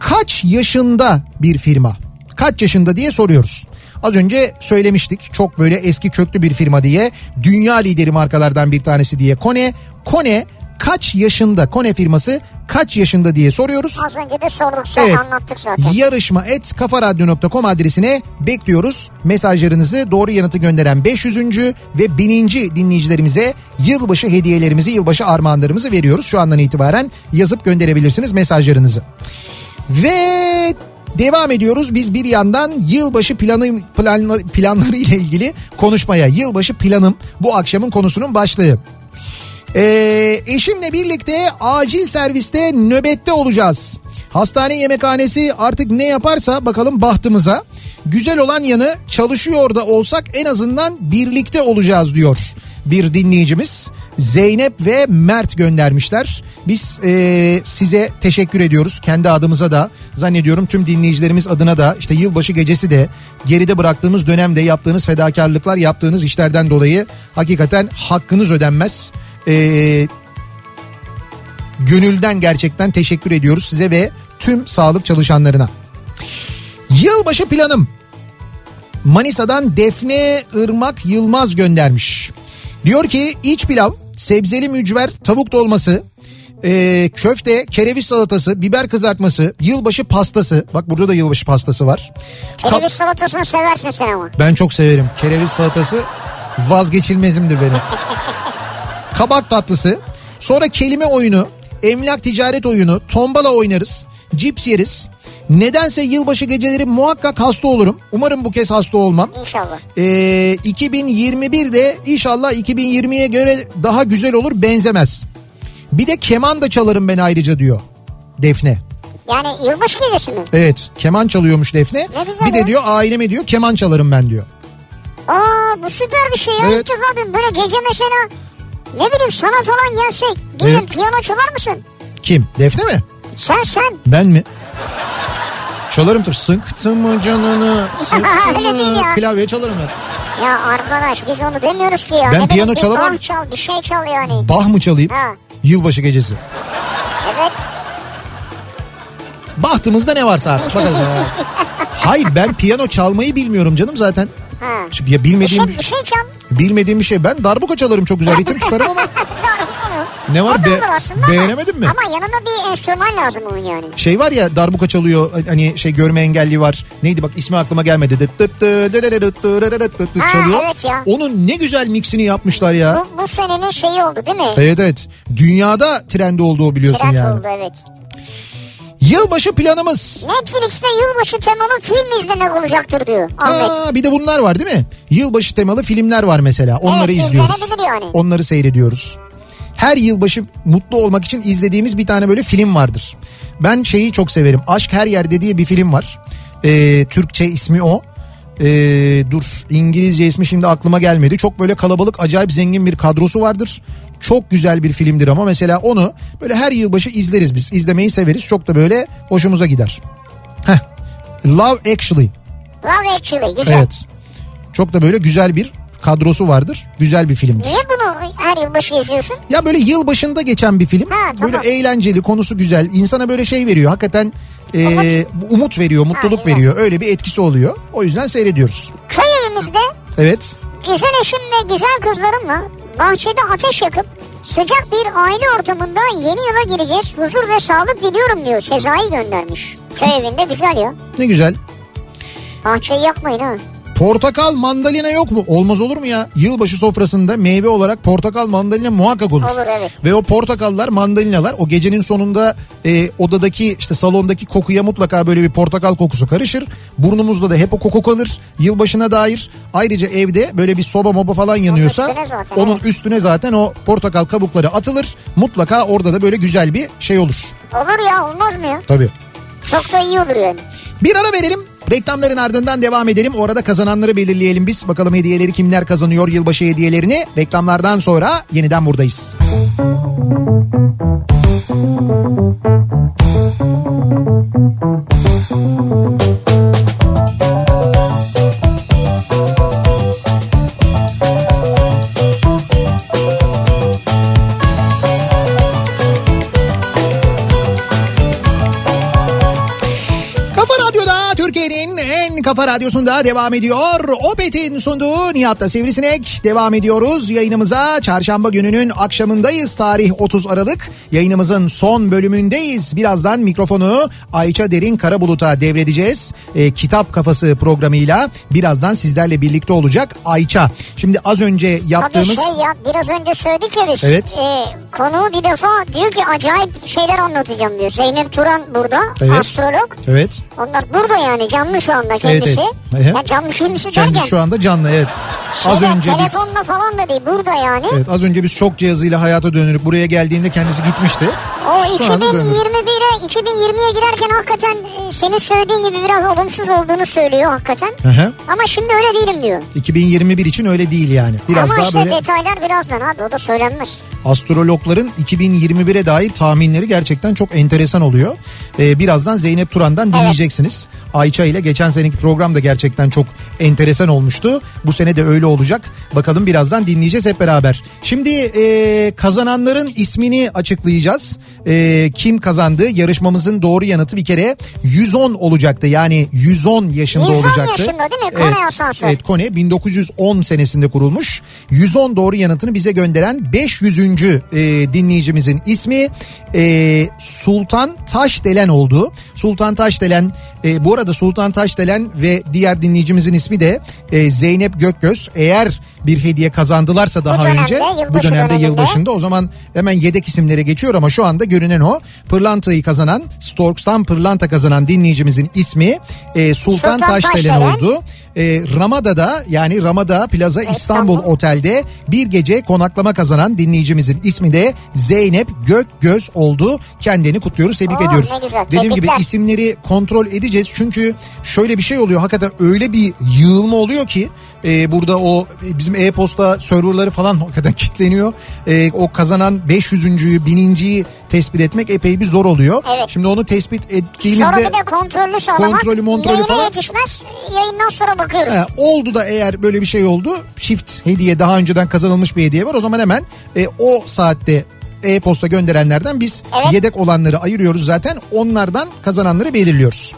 kaç yaşında bir firma? Kaç yaşında diye soruyoruz. Az önce söylemiştik çok böyle eski köklü bir firma diye dünya lideri markalardan bir tanesi diye Kone. Kone kaç yaşında Kone firması kaç yaşında diye soruyoruz. Az önce de sorduk sen Evet. anlattık zaten. Yarışma et kafaradyo.com adresine bekliyoruz. Mesajlarınızı doğru yanıtı gönderen 500. ve 1000. dinleyicilerimize yılbaşı hediyelerimizi, yılbaşı armağanlarımızı veriyoruz. Şu andan itibaren yazıp gönderebilirsiniz mesajlarınızı. Ve devam ediyoruz. Biz bir yandan yılbaşı planı planla, planları ile ilgili konuşmaya. Yılbaşı planım bu akşamın konusunun başlığı. Ee, eşimle birlikte acil serviste nöbette olacağız. Hastane yemekhanesi artık ne yaparsa bakalım bahtımıza. Güzel olan yanı çalışıyor da olsak en azından birlikte olacağız diyor bir dinleyicimiz. Zeynep ve Mert göndermişler. Biz ee, size teşekkür ediyoruz. Kendi adımıza da zannediyorum tüm dinleyicilerimiz adına da işte yılbaşı gecesi de geride bıraktığımız dönemde yaptığınız fedakarlıklar yaptığınız işlerden dolayı hakikaten hakkınız ödenmez. Ee, gönülden gerçekten teşekkür ediyoruz size ve tüm sağlık çalışanlarına. Yılbaşı planım. Manisa'dan Defne Irmak Yılmaz göndermiş. Diyor ki iç pilav, sebzeli mücver, tavuk dolması, ee, köfte, kereviz salatası, biber kızartması, yılbaşı pastası. Bak burada da yılbaşı pastası var. Kap- Kereviz salatasını seversin sen ama. ben çok severim. Kereviz salatası vazgeçilmezimdir benim. Kabak tatlısı. Sonra kelime oyunu, emlak ticaret oyunu, tombala oynarız, cips yeriz. Nedense yılbaşı geceleri muhakkak hasta olurum. Umarım bu kez hasta olmam. İnşallah. Ee, 2021'de inşallah 2020'ye göre daha güzel olur benzemez. Bir de keman da çalarım ben ayrıca diyor Defne. Yani yılbaşı gecesi mi? Evet keman çalıyormuş Defne. Ne güzel Bir de ya. diyor aileme diyor keman çalarım ben diyor. Aa bu süper bir şey ya. Evet. İlk. Böyle gece mesela ne bileyim sana falan gelsek. Gelin Evet. piyano çalar mısın? Kim? Defne mi? Sen sen. Ben mi? Çalarım tabii. Sıktım mı canını? Sıktım. Klavye çalarım ben. Ya arkadaş biz onu demiyoruz ki ya. Ben Ne bileyim, piyano bir çalamam. bah çal bir şey çal yani. Bah mı çalayım? Ha. Yılbaşı gecesi. Evet. Bahtımızda ne varsa artık bakalım. Hayır ben piyano çalmayı bilmiyorum canım zaten. Ha. Şimdi Ya bilmediğim Bir şey, bir şey çal. Bilmediğim bir şey. Ben darbuka çalarım çok güzel ritim tutarım ama. ne var? Be beğenemedin mi? Ama yanında bir enstrüman lazım onun yani. Şey var ya darbuka çalıyor hani şey görme engelli var. Neydi bak ismi aklıma gelmedi. Dıt dıt dıt ha, çalıyor. Evet ya. Onun ne güzel mixini yapmışlar ya. Bu, bu senenin şeyi oldu değil mi? Evet evet. Dünyada trend oldu o biliyorsun Trend yani. oldu evet. Yılbaşı planımız. Netflix'te yılbaşı temalı film izlemek olacaktır diyor Ahmet. Aa, bir de bunlar var değil mi? Yılbaşı temalı filmler var mesela. Onları Evet, izliyoruz. yani. Onları seyrediyoruz. Her yılbaşı mutlu olmak için izlediğimiz bir tane böyle film vardır. Ben şeyi çok severim. Aşk Her Yerde diye bir film var. Ee, Türkçe ismi o. Ee, dur İngilizce ismi şimdi aklıma gelmedi. Çok böyle kalabalık acayip zengin bir kadrosu vardır. Çok güzel bir filmdir ama mesela onu böyle her yılbaşı izleriz biz. İzlemeyi severiz. Çok da böyle hoşumuza gider. Heh. Love Actually. Love Actually güzel. Evet. Çok da böyle güzel bir kadrosu vardır. Güzel bir filmdir. Niye bunu her yılbaşı izliyorsun? Ya böyle yıl başında geçen bir film. Ha, tamam. Böyle eğlenceli, konusu güzel. İnsana böyle şey veriyor. Hakikaten e, umut veriyor, mutluluk güzel. veriyor. Öyle bir etkisi oluyor. O yüzden seyrediyoruz. Köy evimizde Evet. güzel eşim ve güzel kızlarımla bahçede ateş yakıp sıcak bir aile ortamında yeni yıla gireceğiz. Huzur ve sağlık diliyorum diyor. Sezai göndermiş. Köy evinde güzel ya. Ne güzel. Bahçeyi yakmayın ha. Portakal mandalina yok mu? Olmaz olur mu ya? Yılbaşı sofrasında meyve olarak portakal mandalina muhakkak olur. Olur, evet. Ve o portakallar mandalinalar o gecenin sonunda e, odadaki işte salondaki kokuya mutlaka böyle bir portakal kokusu karışır. Burnumuzda da hep o koku kalır yılbaşına dair. Ayrıca evde böyle bir soba moba falan yanıyorsa üstüne zaten, onun evet. üstüne zaten o portakal kabukları atılır. Mutlaka orada da böyle güzel bir şey olur. Olur ya olmaz mı ya? Tabii. Çok da iyi olur yani. Bir ara verelim. Reklamların ardından devam edelim. Orada kazananları belirleyelim biz. Bakalım hediyeleri kimler kazanıyor yılbaşı hediyelerini. Reklamlardan sonra yeniden buradayız. Kafa kafa radyosunda devam ediyor. Opet'in sunduğu Nihat'ta Sivrisinek devam ediyoruz. Yayınımıza çarşamba gününün akşamındayız. Tarih 30 Aralık. Yayınımızın son bölümündeyiz. Birazdan mikrofonu Ayça Derin Karabulut'a devredeceğiz. Ee, Kitap Kafası programıyla birazdan sizlerle birlikte olacak Ayça. Şimdi az önce yaptığımız... Tabii şey ya biraz önce söyledik ya biz. Evet. Ee, konuğu bir defa diyor ki acayip şeyler anlatacağım diyor. Zeynep Turan burada Evet. astrolog. Evet. Onlar burada yani canlı şu anda kendisi. Evet, evet. Ya canlı kendisi Kendisi derken. şu anda canlı evet. Az önce biz... telefonla falan da değil burada yani. Evet az önce biz şok cihazıyla hayata dönürük buraya geldiğinde kendisi gitmişti. O Şu anda dönürük. 2021'e 2020'ye girerken hakikaten e, senin söylediğin gibi biraz olumsuz olduğunu söylüyor hakikaten. Hı hı. Ama şimdi öyle değilim diyor. 2021 için öyle değil yani. Biraz Ama daha işte böyle detaylar birazdan abi o da söylenmez. astrologların 2021'e dair tahminleri gerçekten çok enteresan oluyor. Ee, birazdan Zeynep Turan'dan dinleyeceksiniz. Ayça ile geçen seneki program da gerçekten çok enteresan olmuştu. Bu sene de öyle olacak. Bakalım birazdan dinleyeceğiz hep beraber. Şimdi e, kazananların ismini açıklayacağız. E, kim kazandı? Yarışmamızın doğru yanıtı bir kere 110 olacaktı. Yani 110 yaşında 110 olacaktı. yaşında değil mi? Kone Evet, asansör. Evet Kone 1910 senesinde kurulmuş. 110 doğru yanıtını bize gönderen 500. e, dinleyicimizin ismi e, Sultan Taşdelen oldu. Sultan Taşdelen e, bu arada Sultan Taşdelen ve diğer dinleyicimizin ismi de e, Zeynep Gökgöz. Eğer bir hediye kazandılarsa daha dönemde, önce bu dönemde döneminde. yılbaşında o zaman hemen yedek isimlere geçiyor ama şu anda görünen o. Pırlantayı kazanan Storks'tan pırlanta kazanan dinleyicimizin ismi e, Sultan, Sultan Taşdelen Taşdelen. oldu. E, Ramada'da yani Ramada Plaza İstanbul Otel'de bir gece konaklama kazanan dinleyicimizin ismi de Zeynep Gökgöz oldu. Kendini kutluyoruz, tebrik Oo, ediyoruz. güzel, Dediğim gibi isimleri kontrol edeceğiz çünkü şöyle bir şey oluyor. Hakikaten öyle bir yığılma oluyor ki e, burada o bizim e-posta serverları falan hakikaten kilitleniyor. E, o kazanan 500.'yü, 1000.yi tespit etmek epey bir zor oluyor. Evet. Şimdi onu tespit Sonra ettiğimizde bir de kontrollü sağlamak. Kontrolü, montrolü Yayına falan. yetişmez. Yayından sonra bakıyoruz. He, oldu da eğer böyle bir şey oldu çift hediye daha önceden kazanılmış bir hediye var o zaman hemen e, o saatte e-posta gönderenlerden biz yedek olanları ayırıyoruz zaten onlardan kazananları belirliyoruz.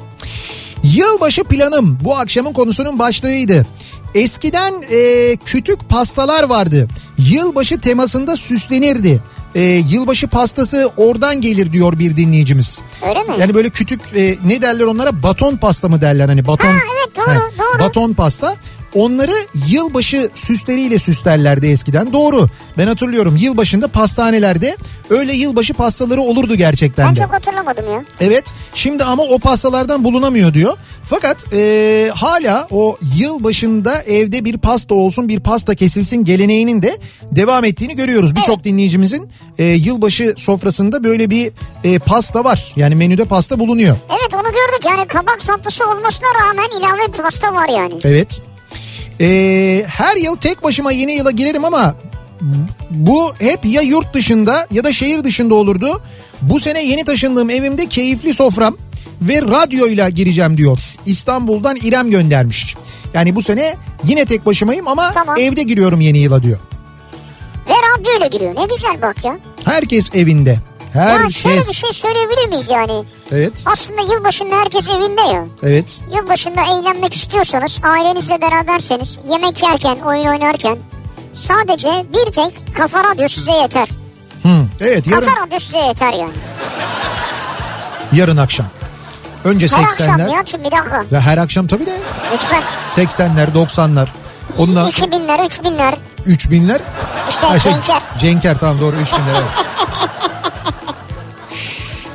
Yılbaşı planım bu akşamın konusunun başlığıydı. Eskiden e, kütük pastalar vardı. Yılbaşı temasında süslenirdi. E, yılbaşı pastası oradan gelir diyor bir dinleyicimiz. Öyle mi? Yani böyle kütük e, ne derler onlara baton pasta mı derler hani baton. Ha, evet, doğru, doğru. Baton pasta. Onları yılbaşı süsleriyle süslerlerdi eskiden. Doğru. Ben hatırlıyorum yılbaşında pastanelerde öyle yılbaşı pastaları olurdu gerçekten Ben de. çok hatırlamadım ya. Evet şimdi ama o pastalardan bulunamıyor diyor. Fakat e, hala o yıl başında evde bir pasta olsun bir pasta kesilsin geleneğinin de devam ettiğini görüyoruz. Birçok dinleyicimizin e, yılbaşı sofrasında böyle bir e, pasta var. Yani menüde pasta bulunuyor. Evet onu gördük yani kabak tatlısı olmasına rağmen ilave bir pasta var yani. Evet. E, her yıl tek başıma yeni yıla girerim ama bu hep ya yurt dışında ya da şehir dışında olurdu. Bu sene yeni taşındığım evimde keyifli sofram ve radyoyla gireceğim diyor. İstanbul'dan İrem göndermiş. Yani bu sene yine tek başımayım ama evde giriyorum yeni yıla diyor. Ve radyoyla giriyor ne güzel bak ya. Herkes evinde. Ya şöyle Herkes. bir şey söyleyebilir miyiz yani? Evet. Aslında yılbaşında herkes evinde ya. Evet. Yılbaşında eğlenmek istiyorsanız ailenizle beraberseniz yemek yerken oyun oynarken sadece bir tek kafa radyo size yeter. Hı, evet yarın Kafa radyo size yeter yani. yarın akşam. Önce Her akşam 80'ler. Nihat'cığım bir dakika. Ve her akşam tabii de Lütfen. 80'ler 90'lar. Ondan 2000'ler 3000'ler. 3000'ler. İşte Ha, şey, Cenker. Cenker tamam doğru 3000'ler evet.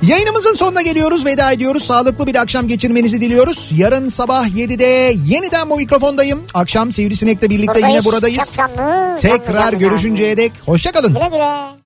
Yayınımızın sonuna geliyoruz. Veda ediyoruz. Sağlıklı bir akşam geçirmenizi diliyoruz. Yarın sabah 7'de yeniden bu mikrofondayım. Akşam Sivrisinek'le birlikte yine Buradayız. buradayız. Çok canlı, canlı, Tekrar canlı, görüşünceye dek hoşçakalın. Güle güle.